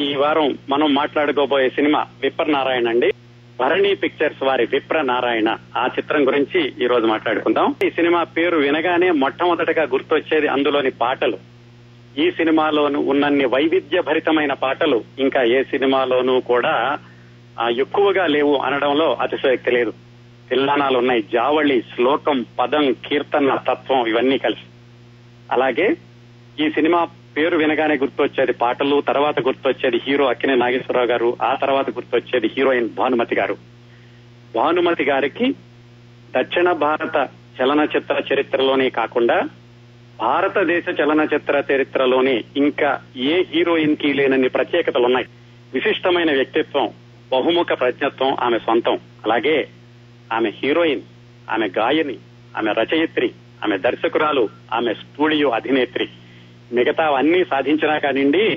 ఈ వారం మనం మాట్లాడుకోబోయే సినిమా విప్ర నారాయణ అండి. భరణి పిక్చర్స్ వారి విప్ర నారాయణ ఆ చిత్రం గురించి ఈ రోజు మాట్లాడుకుందాం. ఈ సినిమా పేరు వినగానే మొట్టమొదటగా గుర్తొచ్చేది అందులోని పాటలు. ఈ సినిమాలోను ఉన్నన్ని వైవిధ్య భరితమైన పాటలు ఇంకా ఏ సినిమాలోనూ కూడా ఎక్కువగా లేవు అనడంలో అతిశయక్తి లేదు. తిల్లానాలు ఉన్నాయి. జావళి శ్లోకం పదం కీర్తన తత్వం ఇవన్నీ కలిసి. అలాగే ఈ సినిమా పేరు వినగానే గుర్తొచ్చేది పాటలు తర్వాత గుర్తొచ్చేది హీరో అక్కినే నాగేశ్వరరావు గారు ఆ తర్వాత గుర్తొచ్చేది హీరోయిన్ భానుమతి గారు. భానుమతి గారికి దక్షిణ భారత చలనచిత్ర చరిత్రలోనే కాకుండా భారతదేశ చలనచిత్ర చరిత్రలోనే ఇంకా ఏ హీరోయిన్కి లేనన్ని ప్రత్యేకతలు ఉన్నాయి విశిష్టమైన వ్యక్తిత్వం బహుముఖ ప్రజ్ఞత్వం ఆమె సొంతం. అలాగే ఆమె హీరోయిన్ ఆమె గాయని ఆమె రచయిత్రి ఆమె దర్శకురాలు ఆమె స్టూడియో అధినేత్రి. మిగతా అన్ని సాధించినా కానివ్వండి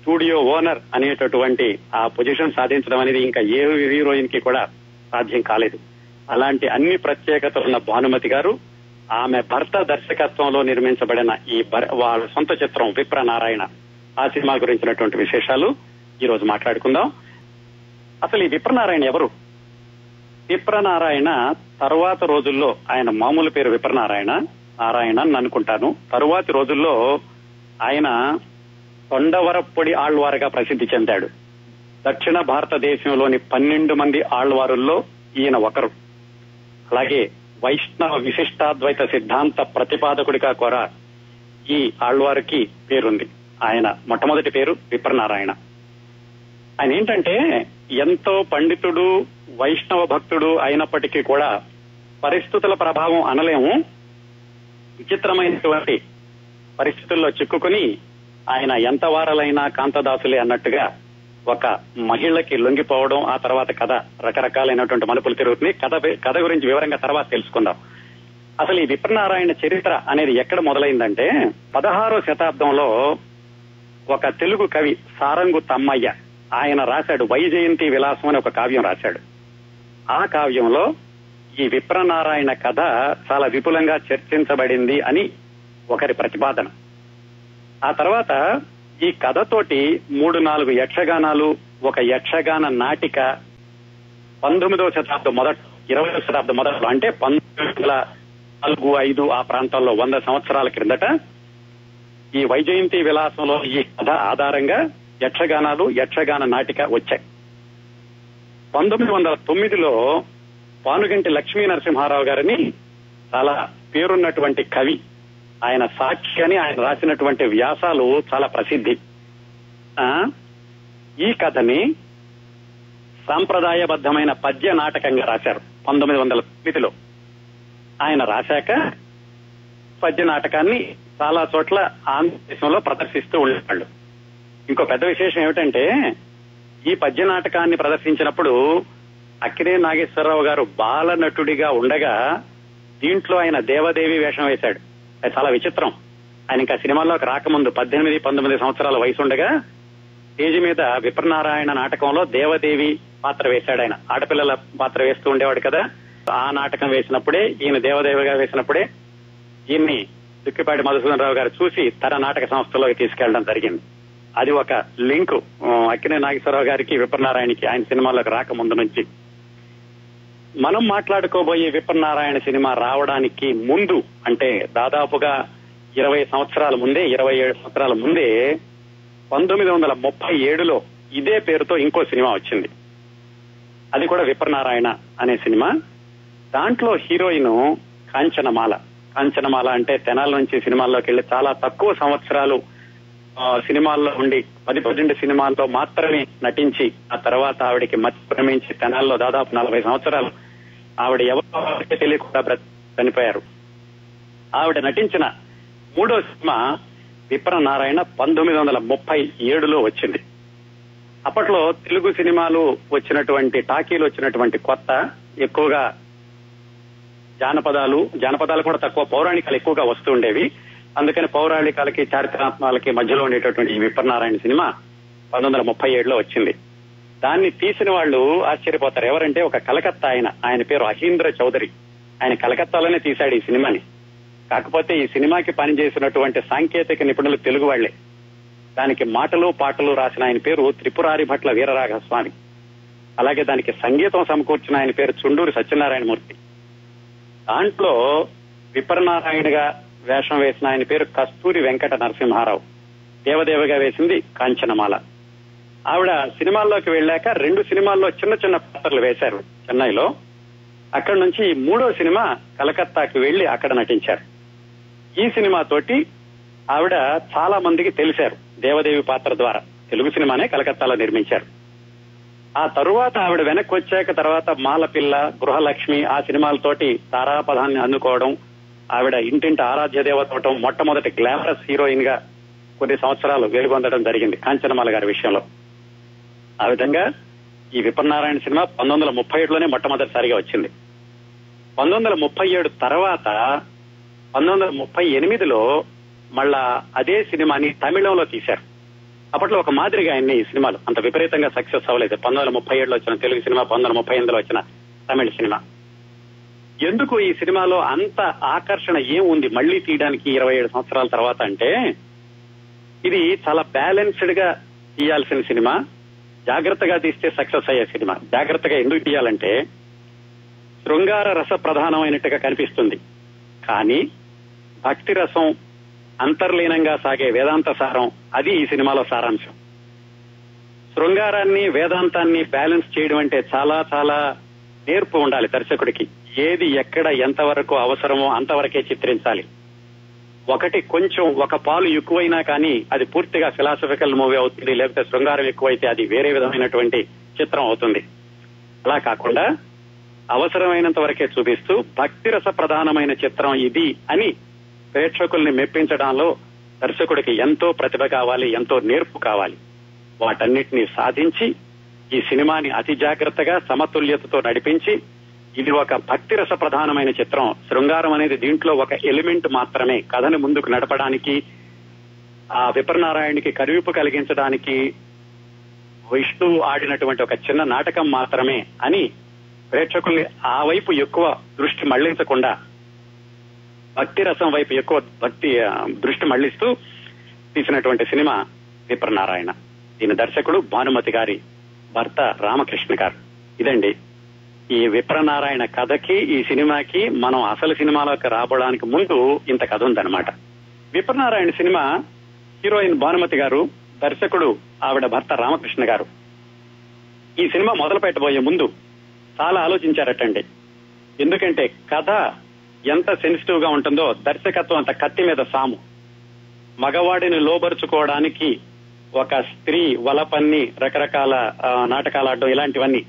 స్టూడియో ఓనర్ అనేటటువంటి ఆ పొజిషన్ సాధించడం అనేది ఇంకా ఏ హీరోయిన్కి కూడా సాధ్యం కాలేదు. అలాంటి అన్ని ప్రత్యేకతలు ఉన్న భానుమతి గారు ఆమె భర్త దర్శకత్వంలో నిర్మించబడిన ఈ వాళ్ళ సొంత చిత్రం విప్ర నారాయణ ఆ సినిమా గురించినటువంటి విశేషాలు ఈ రోజు మాట్లాడుకుందాం. అసలు ఈ విప్రనారాయణ ఎవరు? విప్రనారాయణ తరువాత రోజుల్లో ఆయన మామూలు పేరు విప్రనారాయణ నారాయణ అని అనుకుంటాను. తరువాతి రోజుల్లో ఆయన తొండవరప్పొడి ఆళ్వారుగా ప్రసిద్ధి చెందాడు. దక్షిణ భారతదేశంలోని పన్నెండు మంది ఆళ్వారుల్లో ఈయన ఒకరు. అలాగే వైష్ణవ విశిష్టాద్వైత సిద్ధాంత ప్రతిపాదకుడిగా కూడా ఈ ఆళ్వారికి పేరుంది. ఆయన మొట్టమొదటి పేరు విప్రనారాయణ. ఆయన ఏంటంటే ఎంతో పండితుడు వైష్ణవ భక్తుడు అయినప్పటికీ కూడా పరిస్థితుల ప్రభావం అనలేము. విచిత్రమైనటువంటి పరిస్థితుల్లో చిక్కుకుని ఆయన ఎంత వారలైనా కాంతదాసులే అన్నట్టుగా ఒక మహిళకి లొంగిపోవడం ఆ తర్వాత కథ రకరకాలైనటువంటి మలుపులు తిరుగుతుంది కథ కథ గురించి వివరంగా తర్వాత తెలుసుకుందాం. అసలు ఈ విప్రనారాయణ చరిత్ర అనేది ఎక్కడ మొదలైందంటే పదహారో శతాబ్దంలో ఒక తెలుగు కవి సారంగు తమ్మయ్య ఆయన రాశాడు వైజయంతి విలాసం అని ఒక కావ్యం రాశాడు. ఆ కావ్యంలో ఈ విప్రనారాయణ కథ చాలా విపులంగా చర్చించబడింది అని ఒకరి ప్రతిపాదన. ఆ తర్వాత ఈ కథతోటి మూడు నాలుగు యక్షగానాలు ఒక యక్షగాన నాటిక పంతొమ్మిదవ శతాబ్దం మొదట ఇరవై శతాబ్దం మొదట్లో అంటే పంతొమ్మిది వందల నాలుగు ఐదు ఆ ప్రాంతాల్లో వంద సంవత్సరాల క్రిందట ఈ వైజయంతి విలాసంలో ఈ కథ ఆధారంగా యక్షగానాలు యక్షగాన నాటిక వచ్చాయి. పంతొమ్మిది వందల తొమ్మిదిలో పానుగంటి లక్ష్మీ నరసింహారావు గారిని చాలా పేరున్నటువంటి కవి ఆయన సాక్షి అని ఆయన రాసినటువంటి వ్యాసాలు చాలా ప్రసిద్ధి. ఆ? ఈ కథని సాంప్రదాయబద్ధమైన పద్య నాటకంగా రాశారు పంతొమ్మిది వందల తొమ్మిదిలో. ఆయన రాశాక పద్య నాటకాన్ని చాలా చోట్ల ఆంధ్రదేశంలో ప్రదర్శిస్తూ ఉండేవాళ్ళు. ఇంకో పెద్ద విశేషం ఏమిటంటే ఈ పద్య నాటకాన్ని ప్రదర్శించినప్పుడు అక్కినే నాగేశ్వరరావు గారు బాల నటుడిగా ఉండగా దీంట్లో ఆయన దేవదేవి వేషం వేశాడు. అది చాలా విచిత్రం. ఆయన ఇంకా సినిమాల్లోకి రాకముందు పద్దెనిమిది పంతొమ్మిది సంవత్సరాల వయసు ఉండగా స్టేజ్ మీద విప్రనారాయణ నాటకంలో దేవదేవి పాత్ర వేశాడు ఆయన. ఆడపిల్లల పాత్ర వేస్తూ ఉండేవాడు కదా. ఆ నాటకం వేసినప్పుడే ఈయన దేవదేవిగా వేసినప్పుడే ఈయన్ని దుక్కిపాటి మధుసూదనరావు గారు చూసి తన నాటక సంస్థలోకి తీసుకెళ్ళడం జరిగింది. అది ఒక లింక్. అక్కినే నాగేశ్వరరావు గారికి విప్రనారాయణకి ఆయన సినిమాలోకి రాకముందు నుంచి. మనం మాట్లాడుకోబోయే విప్పనారాయణ సినిమా రావడానికి ముందు అంటే దాదాపుగా ఇరవై సంవత్సరాల ముందే ఇరవై ఏడు సంవత్సరాల ముందే పంతొమ్మిది వందల ముప్పై ఏడులో ఇదే పేరుతో ఇంకో సినిమా వచ్చింది. అది కూడా విప్రనారాయణ అనే సినిమా. దాంట్లో హీరోయిన్ కాంచనమాల. కాంచనమాల అంటే తెనాల నుంచి సినిమాల్లోకి వెళ్ళి చాలా తక్కువ సంవత్సరాలు సినిమాల్లో ఉండి పది పన్నెండు సినిమాల్లో మాత్రమే నటించి ఆ తర్వాత ఆవిడకి మతి ప్రమించి తెనాల్లో దాదాపు నలభై సంవత్సరాలు ఆవిడ ఎవరికి తెలియకుండా చనిపోయారు. ఆవిడ నటించిన మూడో సినిమా విప్రనారాయణ పంతొమ్మిది వందల ముప్పై ఏడులో వచ్చింది. అప్పట్లో తెలుగు సినిమాలు వచ్చినటువంటి టాకీలు వచ్చినటువంటి కొత్త ఎక్కువగా జానపదాలు జానపదాలు కూడా తక్కువ పౌరాణికాలు ఎక్కువగా వస్తుండేవి ఉండేవి. అందుకని పౌరాణికాలకి చారిత్రాత్మకాలకి మధ్యలో ఉండేటటువంటి ఈ విప్రనారాయణ సినిమా పంతొమ్మిది వందల ముప్పై ఏడులో వచ్చింది. దాన్ని తీసిన వాళ్ళు ఆశ్చర్యపోతారు. ఎవరంటే ఒక కలకత్తా ఆయన. ఆయన పేరు అహీంద్ర చౌదరి. ఆయన కలకత్తాలోనే తీశాడు ఈ సినిమాని. కాకపోతే ఈ సినిమాకి పనిచేసినటువంటి సాంకేతిక నిపుణులు తెలుగు వాళ్ళే దానికి మాటలు పాటలు రాసిన ఆయన పేరు త్రిపురారి భట్ల వీరరాఘ స్వామి అలాగే దానికి సంగీతం సమకూర్చిన ఆయన పేరు చుండూరి సత్యనారాయణమూర్తి. దాంట్లో విప్రనారాయణగా వేషం వేసిన ఆయన పేరు కస్తూరి వెంకట నరసింహారావు. దేవదేవగా వేసింది కాంచనమాల. ఆవిడ సినిమాల్లోకి వెళ్ళాక రెండు సినిమాల్లో చిన్న చిన్న పాత్రలు వేశారు చెన్నైలో. అక్కడి నుంచి మూడో సినిమా కలకత్తాకి వెళ్ళి అక్కడ నటించారు. ఈ సినిమా తోటి ఆవిడ చాలా మందికి తెలిశారు దేవదేవి పాత్ర ద్వారా. తెలుగు సినిమానే కలకత్తాలో నిర్మించారు. ఆ తరువాత ఆవిడ వెనక్కి వచ్చాక తర్వాత మాలపిల్ల గృహలక్ష్మి ఆ సినిమాలతోటి తారాపదాన్ని అందుకోవడం ఆవిడ ఇంటింటి ఆరాధ్య దేవత అవటం మొట్టమొదటి గ్లామరస్ హీరోయిన్గా కొన్ని సంవత్సరాలు వెలుగొందడం జరిగింది కాంచనమాల గారి విషయంలో. ఆ విధంగా ఈ విపన్నారాయణ సినిమా పంతొమ్మిది వందల ముప్పై ఏడులోనే మొట్టమొదటిసారిగా వచ్చింది. పంతొమ్మిది వందల ముప్పై ఏడు తర్వాత పంతొమ్మిది వందల ముప్పై ఎనిమిదిలో మళ్ళా అదే సినిమాని తమిళంలో తీశారు. అప్పట్లో ఒక మాదిరిగా ఆయన ఈ సినిమాలు అంత విపరీతంగా సక్సెస్ అవ్వలేదు. పంతొమ్మిది వందల ముప్పై ఏడులో వచ్చిన తెలుగు సినిమా పంతొమ్మిది వందల ముప్పై ఎనిమిదిలో వచ్చిన తమిళ సినిమా. ఎందుకు ఈ సినిమాలో అంత ఆకర్షణ ఏముంది మళ్ళీ తీయడానికి ఇరవై ఏడు సంవత్సరాల తర్వాత అంటే ఇది చాలా బ్యాలెన్స్డ్గా తీయాల్సిన సినిమా జాగ్రత్తగా తీస్తే సక్సెస్ అయ్యే సినిమా. జాగ్రత్తగా ఎందుకు తీయాలంటే శృంగార రస ప్రధానమైనట్టుగా కనిపిస్తుంది. కానీ భక్తి రసం అంతర్లీనంగా సాగే వేదాంత సారం అది ఈ సినిమాలో సారాంశం. శృంగారాన్ని వేదాంతాన్ని బ్యాలెన్స్ చేయడం అంటే చాలా చాలా నేర్పు ఉండాలి దర్శకుడికి. ఏది ఎక్కడ ఎంతవరకు అవసరమో అంతవరకే చిత్రించాలి. ఒకటి కొంచెం ఒక పాలు ఎక్కువైనా కానీ అది పూర్తిగా ఫిలాసఫికల్ మూవీ అవుతుంది లేకపోతే శృంగారం ఎక్కువైతే అది వేరే విధమైనటువంటి చిత్రం అవుతుంది. అలా కాకుండా అవసరమైనంత వరకే చూపిస్తూ భక్తిరస ప్రధానమైన చిత్రం ఇది అని ప్రేక్షకుల్ని మెప్పించడంలో దర్శకుడికి ఎంతో ప్రతిభ కావాలి ఎంతో నేర్పు కావాలి. వాటన్నిటినీ సాధించి ఈ సినిమాని అతి జాగ్రత్తగా సమతుల్యతతో నడిపించి ఇది ఒక భక్తి రస ప్రధానమైన చిత్రం. శృంగారం అనేది దీంట్లో ఒక ఎలిమెంట్ మాత్రమే. కథని ముందుకు నడపడానికి ఆ విప్రనారాయణకి కరివిపు కలిగించడానికి విష్ణు ఆడినటువంటి ఒక చిన్న నాటకం మాత్రమే అని ప్రేక్షకుల్ని ఆ వైపు ఎక్కువ దృష్టి మళ్ళించకుండా భక్తి రసం వైపు ఎక్కువ భక్తి దృష్టి మళ్ళిస్తూ తీసినటువంటి సినిమా విప్రనారాయణ. దీని దర్శకుడు భానుమతి గారి భర్త రామకృష్ణ గారు. ఇదండి ఈ విప్రనారాయణ కథకి ఈ సినిమాకి మనం అసలు సినిమాలోకి రాబడానికి ముందు ఇంత కథ ఉందన్నమాట. విప్రనారాయణ సినిమా హీరోయిన్ భానుమతి గారు దర్శకుడు ఆవిడ భర్త రామకృష్ణ గారు. ఈ సినిమా మొదలు పెట్టబోయే ముందు చాలా ఆలోచించారటండి. ఎందుకంటే కథ ఎంత సెన్సిటివ్గా ఉంటుందో దర్శకత్వం అంత కత్తి మీద సాము. మగవాడిని లోబరుచుకోవడానికి ఒక స్త్రీ వలపన్ని రకరకాల నాటకాలు ఆడడం ఇలాంటివన్నీ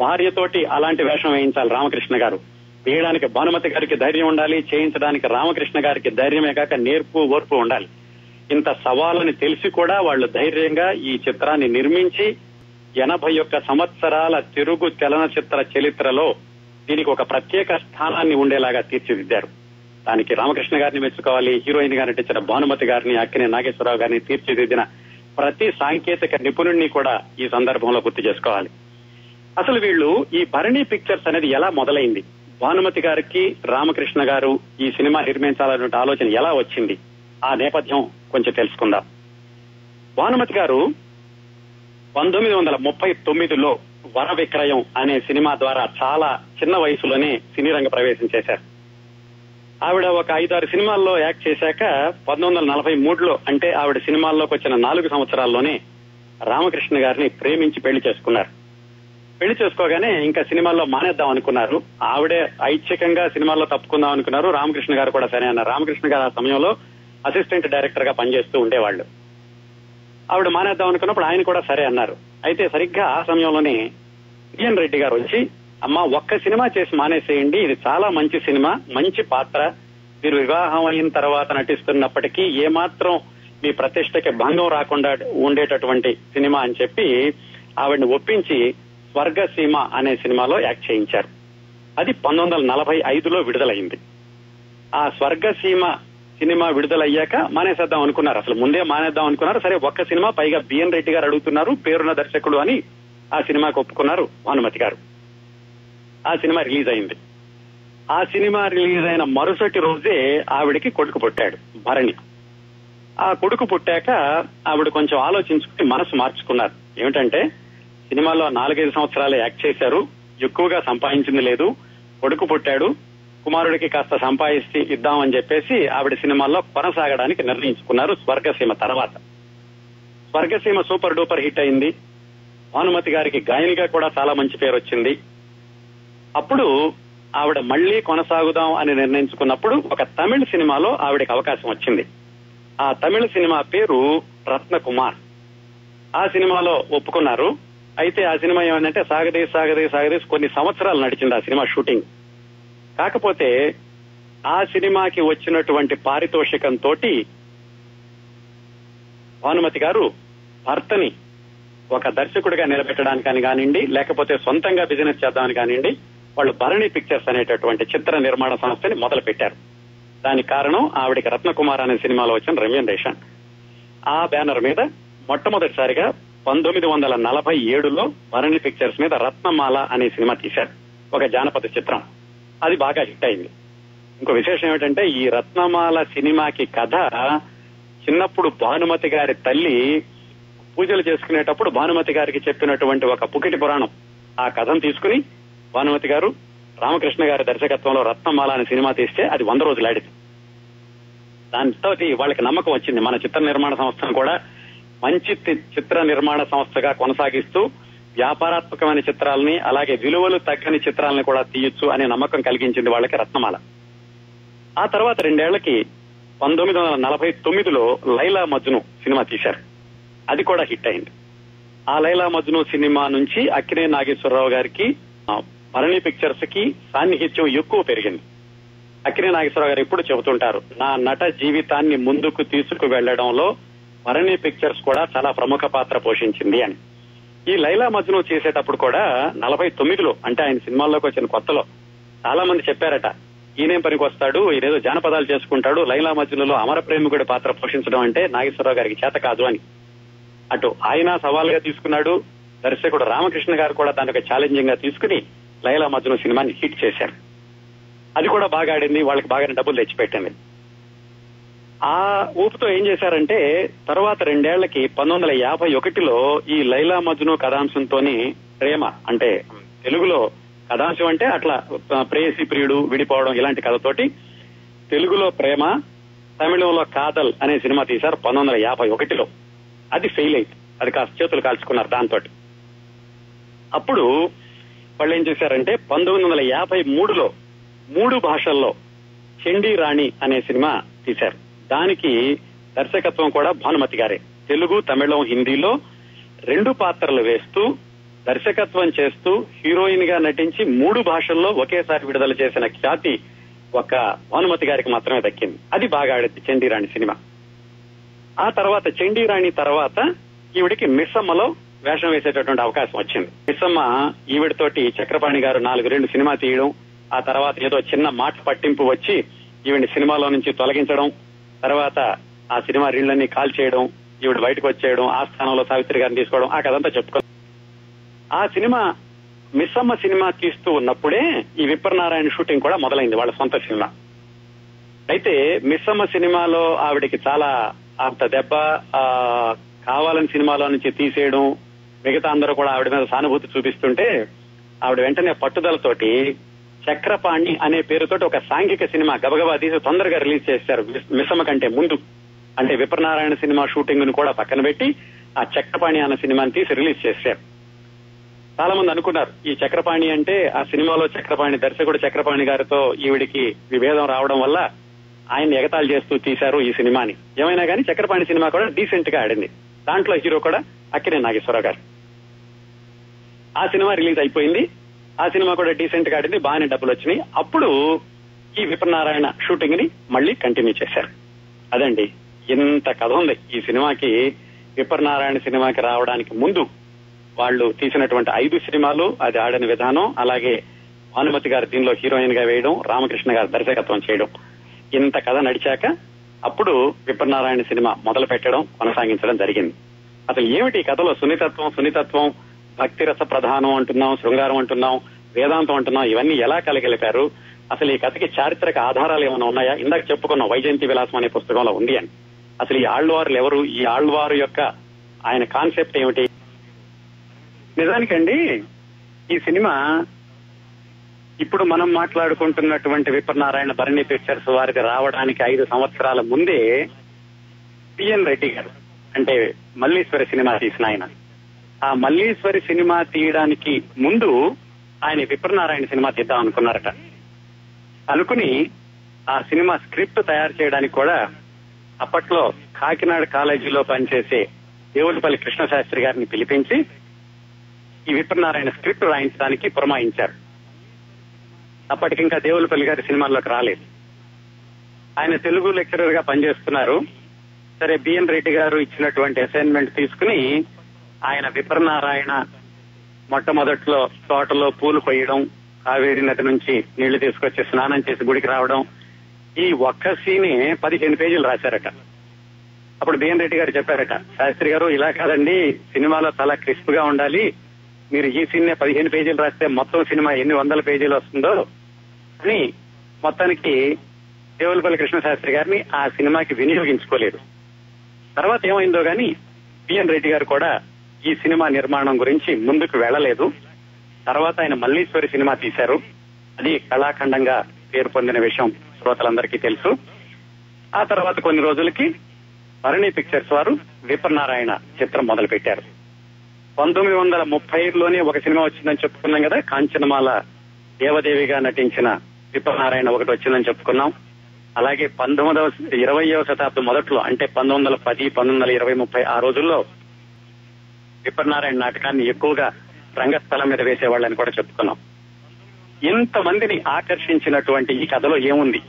భార్యతోటి అలాంటి వేషం వేయించాలి రామకృష్ణ గారు. వేయడానికి భానుమతి గారికి ధైర్యం ఉండాలి చేయించడానికి రామకృష్ణ గారికి ధైర్యమే కాక నేర్పు ఓర్పు ఉండాలి. ఇంత సవాలని తెలిసి కూడా వాళ్ళు ధైర్యంగా ఈ చిత్రాన్ని నిర్మించి ఎనభై ఒక్క సంవత్సరాల తెలుగు చలనచిత్ర చరిత్రలో దీనికి ఒక ప్రత్యేక స్థానాన్ని ఉండేలాగా తీర్చిదిద్దారు. దానికి రామకృష్ణ గారిని మెచ్చుకోవాలి హీరోయిన్గా నటించిన భానుమతి గారిని అక్కినే నాగేశ్వరరావు గారిని తీర్చిదిద్దిన ప్రతి సాంకేతిక నిపుణుణ్ణి కూడా ఈ సందర్భంలో గుర్తు చేసుకోవాలి. అసలు వీళ్ళు ఈ భరణి పిక్చర్స్ అనేది ఎలా మొదలైంది? భానుమతి గారికి రామకృష్ణ గారు ఈ సినిమా నిర్మించాలనే ఆలోచన ఎలా వచ్చింది? ఆ నేపథ్యం కొంచెం తెలుసుకుందాం. భానుమతి గారు పంతొమ్మిది వందల ముప్పై తొమ్మిదిలో వర విక్రయం అనే సినిమా ద్వారా చాలా చిన్న వయసులోనే సినీ రంగ ప్రవేశం చేశారు. ఆవిడ ఒక ఐదారు సినిమాల్లో యాక్ట్ చేశాక పంతొమ్మిది వందల నలభై మూడులో అంటే ఆవిడ సినిమాల్లోకి వచ్చిన నాలుగు సంవత్సరాల్లోనే రామకృష్ణ గారిని ప్రేమించి పెళ్ళి చేసుకున్నారు. పెళ్ళి చేసుకోగానే ఇంకా సినిమాల్లో మానేద్దాం అనుకున్నారు. ఆవిడే ఐచ్ఛికంగా సినిమాల్లో తప్పుకుందాం అనుకున్నారు. రామకృష్ణ గారు కూడా సరే అన్నారు. రామకృష్ణ గారు ఆ సమయంలో అసిస్టెంట్ డైరెక్టర్గా పనిచేస్తూ ఉండేవాళ్ళు. ఆవిడ మానేద్దాం అనుకున్నప్పుడు ఆయన కూడా సరే అన్నారు. అయితే సరిగ్గా ఆ సమయంలోనే బిఎన్ రెడ్డి గారు వచ్చి అమ్మా ఒక్క సినిమా చేసి మానేసేయండి. ఇది చాలా మంచి సినిమా మంచి పాత్ర. మీరు వివాహం అయిన తర్వాత నటిస్తున్నప్పటికీ ఏమాత్రం మీ ప్రతిష్టకి భంగం రాకుండా ఉండేటటువంటి సినిమా అని చెప్పి ఆవిడని ఒప్పించి స్వర్గసీమ అనే సినిమాలో యాక్ట్ చేయించారు. అది పంతొమ్మిది వందల నలభై ఐదులో విడుదలైంది. ఆ స్వర్గసీమ సినిమా విడుదలయ్యాక మానేసేద్దాం అనుకున్నారు. అసలు ముందే మానేద్దాం అనుకున్నారు. సరే ఒక్క సినిమా పైగా బిఎన్ రెడ్డి గారు అడుగుతున్నారు పేరున్న దర్శకుడు అని ఆ సినిమాకు ఒప్పుకున్నారు భానుమతి గారు. ఆ సినిమా రిలీజ్ అయింది. ఆ సినిమా రిలీజ్ అయిన మరుసటి రోజే ఆవిడికి కొడుకు పుట్టాడు భరణి. ఆ కొడుకు పుట్టాక ఆవిడ కొంచెం ఆలోచించుకుని మనసు మార్చుకున్నారు. ఏమిటంటే సినిమాలో నాలుగైదు సంవత్సరాలు యాక్ట్ చేశారు. ఎక్కువగా సంపాదించింది లేదు. కొడుకు పుట్టాడు. కుమారుడికి కాస్త సంపాదించి ఇద్దామని చెప్పేసి ఆవిడ సినిమాల్లో కొనసాగడానికి నిర్ణయించుకున్నారు స్వర్గసీమ తర్వాత. స్వర్గసీమ సూపర్ డూపర్ హిట్ అయింది. భానుమతి గారికి గాయనిగా కూడా చాలా మంచి పేరు వచ్చింది. అప్పుడు ఆవిడ మళ్ళీ కొనసాగుదాం అని నిర్ణయించుకున్నప్పుడు ఒక తమిళ సినిమాలో ఆవిడకి అవకాశం వచ్చింది. ఆ తమిళ సినిమా పేరు రత్నకుమార్. ఆ సినిమాలో ఒప్పుకున్నారు. అయితే ఆ సినిమా ఏమంటే సాగదే సాగదే సాగదే కొన్ని సంవత్సరాలు నడిచింది ఆ సినిమా షూటింగ్. కాకపోతే ఆ సినిమాకి వచ్చినటువంటి పారితోషికం తోటి భానుమతి గారు భర్తని ఒక దర్శకుడిగా నిలబెట్టడానికి కానివ్వండి లేకపోతే సొంతంగా బిజినెస్ చేద్దామని కానివ్వండి వాళ్ళు భరణి పిక్చర్స్ అనేటటువంటి చిత్ర నిర్మాణ సంస్థని మొదలు పెట్టారు దానికి కారణం ఆవిడకి రత్నకుమార్ అనే సినిమాలో వచ్చిన రెమ్యూనరేషన్ ఆ బ్యానర్ మీద మొట్టమొదటిసారిగా పంతొమ్మిది వందల నలభై ఏడులో వరణి పిక్చర్స్ మీద రత్నమాల అనే సినిమా తీశారు. ఒక జానపద చిత్రం. అది బాగా హిట్ అయింది. ఇంకో విశేషం ఏమిటంటే ఈ రత్నమాల సినిమాకి కథ చిన్నప్పుడు భానుమతి గారి తల్లి పూజలు చేసుకునేటప్పుడు భానుమతి గారికి చెప్పినటువంటి ఒక పుకిటి పురాణం. ఆ కథను తీసుకుని భానుమతి గారు రామకృష్ణ గారి దర్శకత్వంలో రత్నమాల అనే సినిమా తీస్తే అది వంద రోజులు ఆడింది. దానితో వాళ్ళకి నమ్మకం వచ్చింది. మన చిత్ర నిర్మాణ సంస్థను కూడా మంచి చిత్ర నిర్మాణ సంస్థగా కొనసాగిస్తూ వ్యాపారాత్మకమైన చిత్రాలని అలాగే విలువలు తగ్గని చిత్రాలను కూడా తీయొచ్చు అనే నమ్మకం కలిగించింది వాళ్ళకి రత్నమాల. ఆ తర్వాత రెండేళ్ళకి పంతొమ్మిది వందల నలభై తొమ్మిదిలో లైలా మజ్ను సినిమా తీశారు. అది కూడా హిట్ అయింది. ఆ లైలా మజ్ను సినిమా నుంచి అక్కినే నాగేశ్వరరావు గారికి ఆ, భరణి పిక్చర్స్కి సాన్నిహిత్యం ఎక్కువ పెరిగింది. అక్కినే నాగేశ్వరరావు గారు ఎప్పుడు చెబుతుంటారు నా నట జీవితాన్ని ముందుకు తీసుకు వెళ్ళడంలో భరణి పిక్చర్స్ కూడా చాలా ప్రముఖ పాత్ర పోషించింది అని. ఈ లైలా మజ్ను చేసేటప్పుడు కూడా నలభై తొమ్మిదిలో అంటే ఆయన సినిమాల్లోకి వచ్చిన కొత్తలో చాలా మంది చెప్పారట ఈయనేం పనికి వస్తాడు ఈయనేదో జానపదాలు చేసుకుంటాడు లైలా మజ్నులో అమర ప్రేమికుడి పాత్ర పోషించడం అంటే నాగేశ్వరరావు గారికి చేత కాదు అని. అటు ఆయన సవాల్గా తీసుకున్నాడు దర్శకుడు రామకృష్ణ గారు కూడా దాని ఒక ఛాలెంజింగ్గా తీసుకుని లైలా మజ్ను సినిమాని హిట్ చేశారు. అది కూడా బాగా ఆడింది వాళ్ళకి బాగానే డబ్బులు తెచ్చిపెట్టింది. ఆ ఊపుతో ఏం చేశారంటే తర్వాత రెండేళ్ళకి పంతొమ్మిది వందల యాభై ఒకటిలో ఈ లైలా మజ్ను కథాంశంతోని ప్రేమ అంటే తెలుగులో కథాంశం అంటే అట్లా ప్రేయసి ప్రియుడు విడిపోవడం ఇలాంటి కథతోటి తెలుగులో ప్రేమ తమిళంలో కాదల్ అనే సినిమా తీశారు పంతొమ్మిది వందల యాభై ఒకటిలో. అది ఫెయిల్ అయింది. అది కాస్త చేతులు కాల్చుకున్నారు దాంతో అప్పుడు వాళ్ళు ఏం చేశారంటే పంతొమ్మిది వందల యాభై మూడులో మూడు భాషల్లో చండీ రాణి అనే సినిమా తీశారు. దానికి దర్శకత్వం కూడా భానుమతి గారే. తెలుగు తమిళం హిందీలో రెండు పాత్రలు వేస్తూ దర్శకత్వం చేస్తూ హీరోయిన్గా నటించి మూడు భాషల్లో ఒకేసారి విడుదల చేసిన ఖ్యాతి ఒక భానుమతి గారికి మాత్రమే దక్కింది. అది బాగా ఆడింది చండీరాణి సినిమా. ఆ తర్వాత చండీరాణి తర్వాత ఈవిడికి మిస్సమ్మలో వేషం వేసేటటువంటి అవకాశం వచ్చింది. మిస్సమ్మ ఈవిడతోటి చక్రపాణి గారు నాలుగు రెండు సినిమా తీయడం ఆ తర్వాత ఏదో చిన్న మాట పట్టింపు వచ్చి ఈవిడ సినిమాలో నుంచి తొలగించడం తర్వాత ఆ సినిమా రీళ్ళన్నీ కాల్ చేయడం ఈవిడ బయటకు వచ్చేయడం ఆ స్థానంలో సావిత్రి గారిని తీసుకోవడం ఆ కథంతా చెప్పుకో ఆ సినిమా మిస్సమ్మ సినిమా తీస్తూ ఉన్నప్పుడే ఈ విప్రనారాయణ షూటింగ్ కూడా మొదలైంది వాళ్ళ సొంత సినిమా. అయితే మిస్సమ్మ సినిమాలో ఆవిడకి చాలా అంత దెబ్బ ఆ, కావాలని సినిమాలో నుంచి తీసేయడం మిగతా అందరూ కూడా ఆవిడ మీద సానుభూతి చూపిస్తుంటే ఆవిడ వెంటనే పట్టుదలతోటి చక్రపాణి అనే పేరుతోటి ఒక సాంఘిక సినిమా గబగబా తీసి తొందరగా రిలీజ్ చేశారు. మిస్- మిస్సమ్మ కంటే ముందు. అంటే విప్రనారాయణ సినిమా షూటింగ్ను కూడా పక్కన పెట్టి ఆ చక్రపాణి అన్న సినిమాని తీసి రిలీజ్ చేశారు. చాలా మంది అనుకున్నారు ఈ చక్రపాణి అంటే ఆ సినిమాలో చక్రపాణి దర్శకుడు చక్రపాణి గారితో ఈవిడికి విభేదం రావడం వల్ల ఆయన ఎగతాళి చేస్తూ తీశారు ఈ సినిమాని. ఏమైనా కానీ చక్రపాణి సినిమా కూడా డీసెంట్గా ఆడింది. దాంట్లో హీరో కూడా అక్కినే నాగేశ్వరరావు గారు. ఆ సినిమా రిలీజ్ అయిపోయింది. ఆ సినిమా కూడా డీసెంట్గా ఆడింది బాగానే డబ్బులు వచ్చినాయి. అప్పుడు ఈ విప్రనారాయణ షూటింగ్ని మళ్ళీ కంటిన్యూ చేశారు. అదండి ఇంత కథ ఉంది. ఈ సినిమాకి విప్రనారాయణ సినిమాకి రావడానికి ముందు వాళ్ళు తీసినటువంటి ఐదు సినిమాలు అది ఆడిన విధానం అలాగే భానుమతి గారు దీనిలో హీరోయిన్గా వేయడం రామకృష్ణ గారు దర్శకత్వం చేయడం. ఇంత కథ నడిచాక అప్పుడు విప్రనారాయణ సినిమా మొదలు పెట్టడం కొనసాగించడం జరిగింది. అసలు ఏమిటి కథలో సున్నితత్వం సున్నితత్వం భక్తిరస ప్రధానం అంటున్నాం శృంగారం అంటున్నాం వేదాంతం అంటున్నాం ఇవన్నీ ఎలా కలగలిపారు? అసలు ఈ కథకి చారిత్రక ఆధారాలు ఏమైనా ఉన్నాయా? ఇందాక చెప్పుకున్నాం వైజయంతి విలాసం అనే పుస్తకంలో ఉంది అని. అసలు ఈ ఆళ్వారులు ఎవరు? ఈ ఆళ్వారు యొక్క ఆయన కాన్సెప్ట్ ఏమిటి? నిజానికండి ఈ సినిమా ఇప్పుడు మనం మాట్లాడుకుంటున్నటువంటి విప్రనారాయణ భరణి పిక్చర్స్ వారికి రావడానికి ఐదు సంవత్సరాల ముందే పిఎన్ రెడ్డి గారు అంటే మల్లీశ్వరి సినిమా తీసిన ఆయన. ఆ మల్లీశ్వరి సినిమా తీయడానికి ముందు ఆయన విప్రనారాయణ సినిమా తీద్దాం అనుకున్నారట. అనుకుని ఆ సినిమా స్క్రిప్ట్ తయారు చేయడానికి కూడా అప్పట్లో కాకినాడ కాలేజీలో పనిచేసే దేవులపల్లి కృష్ణశాస్త్రి గారిని పిలిపించి ఈ విప్రనారాయణ స్క్రిప్ట్ రాయించడానికి పురమాయించారు. అప్పటికింకా దేవులపల్లి గారి సినిమాల్లోకి రాలేదు. ఆయన తెలుగు లెక్చరర్గా పనిచేస్తున్నారు. సరే బిఎన్ రెడ్డి గారు ఇచ్చినటువంటి అసైన్మెంట్ తీసుకుని ఆయన విప్రనారాయణ మొట్టమొదట్లో తోటలో పూలు కొయ్యడం కావేరి నది నుంచి నీళ్ళు తీసుకొచ్చి స్నానం చేసి గుడికి రావడం ఈ ఒక్క సీనే పదిహేను పేజీలు రాశారట. అప్పుడు బిఎన్ రెడ్డి గారు చెప్పారట శాస్త్రి గారు ఇలా కాదండి సినిమాలో చాలా క్రిస్ప్గా ఉండాలి. మీరు ఈ సీన్నే పదిహేను పేజీలు రాస్తే మొత్తం సినిమా ఎన్ని వందల పేజీలు వస్తుందో అని మొత్తానికి దేవులపల్లి కృష్ణశాస్త్రి గారిని ఆ సినిమాకి వినియోగించుకోలేదు. తర్వాత ఏమైందో గాని బిఎన్ రెడ్డి గారు కూడా ఈ సినిమా నిర్మాణం గురించి ముందుకు వెళ్ళలేదు. తర్వాత ఆయన మల్లీశ్వరి సినిమా తీశారు. అది కళాఖండంగా పేరు పొందిన విషయం శ్రోతలందరికీ తెలుసు. ఆ తర్వాత కొన్ని రోజులకి భరణి పిక్చర్స్ వారు విప్రనారాయణ చిత్రం మొదలు పెట్టారు పంతొమ్మిది వందల ముప్పై లోనే ఒక సినిమా వచ్చిందని చెప్పుకున్నాం కదా కాంచనమాల దేవదేవిగా నటించిన విప్రనారాయణ ఒకటి వచ్చిందని చెప్పుకున్నాం. అలాగే పంతొమ్మిదవ ఇరవయవ శతాబ్దం మొదట్లో అంటే పంతొమ్మిది వందల పది పంతొమ్మిది వందల ఇరవై ముప్పై ఆ రోజుల్లో విప్రనారాయణ నాటకాన్ని ఎక్కువగా రంగస్థలం మీద వేసేవాళ్ళని కూడా చెప్పుకున్నాం ఇంతమందిని ఆకర్షించినటువంటి ఈ కథలో ఏముంది?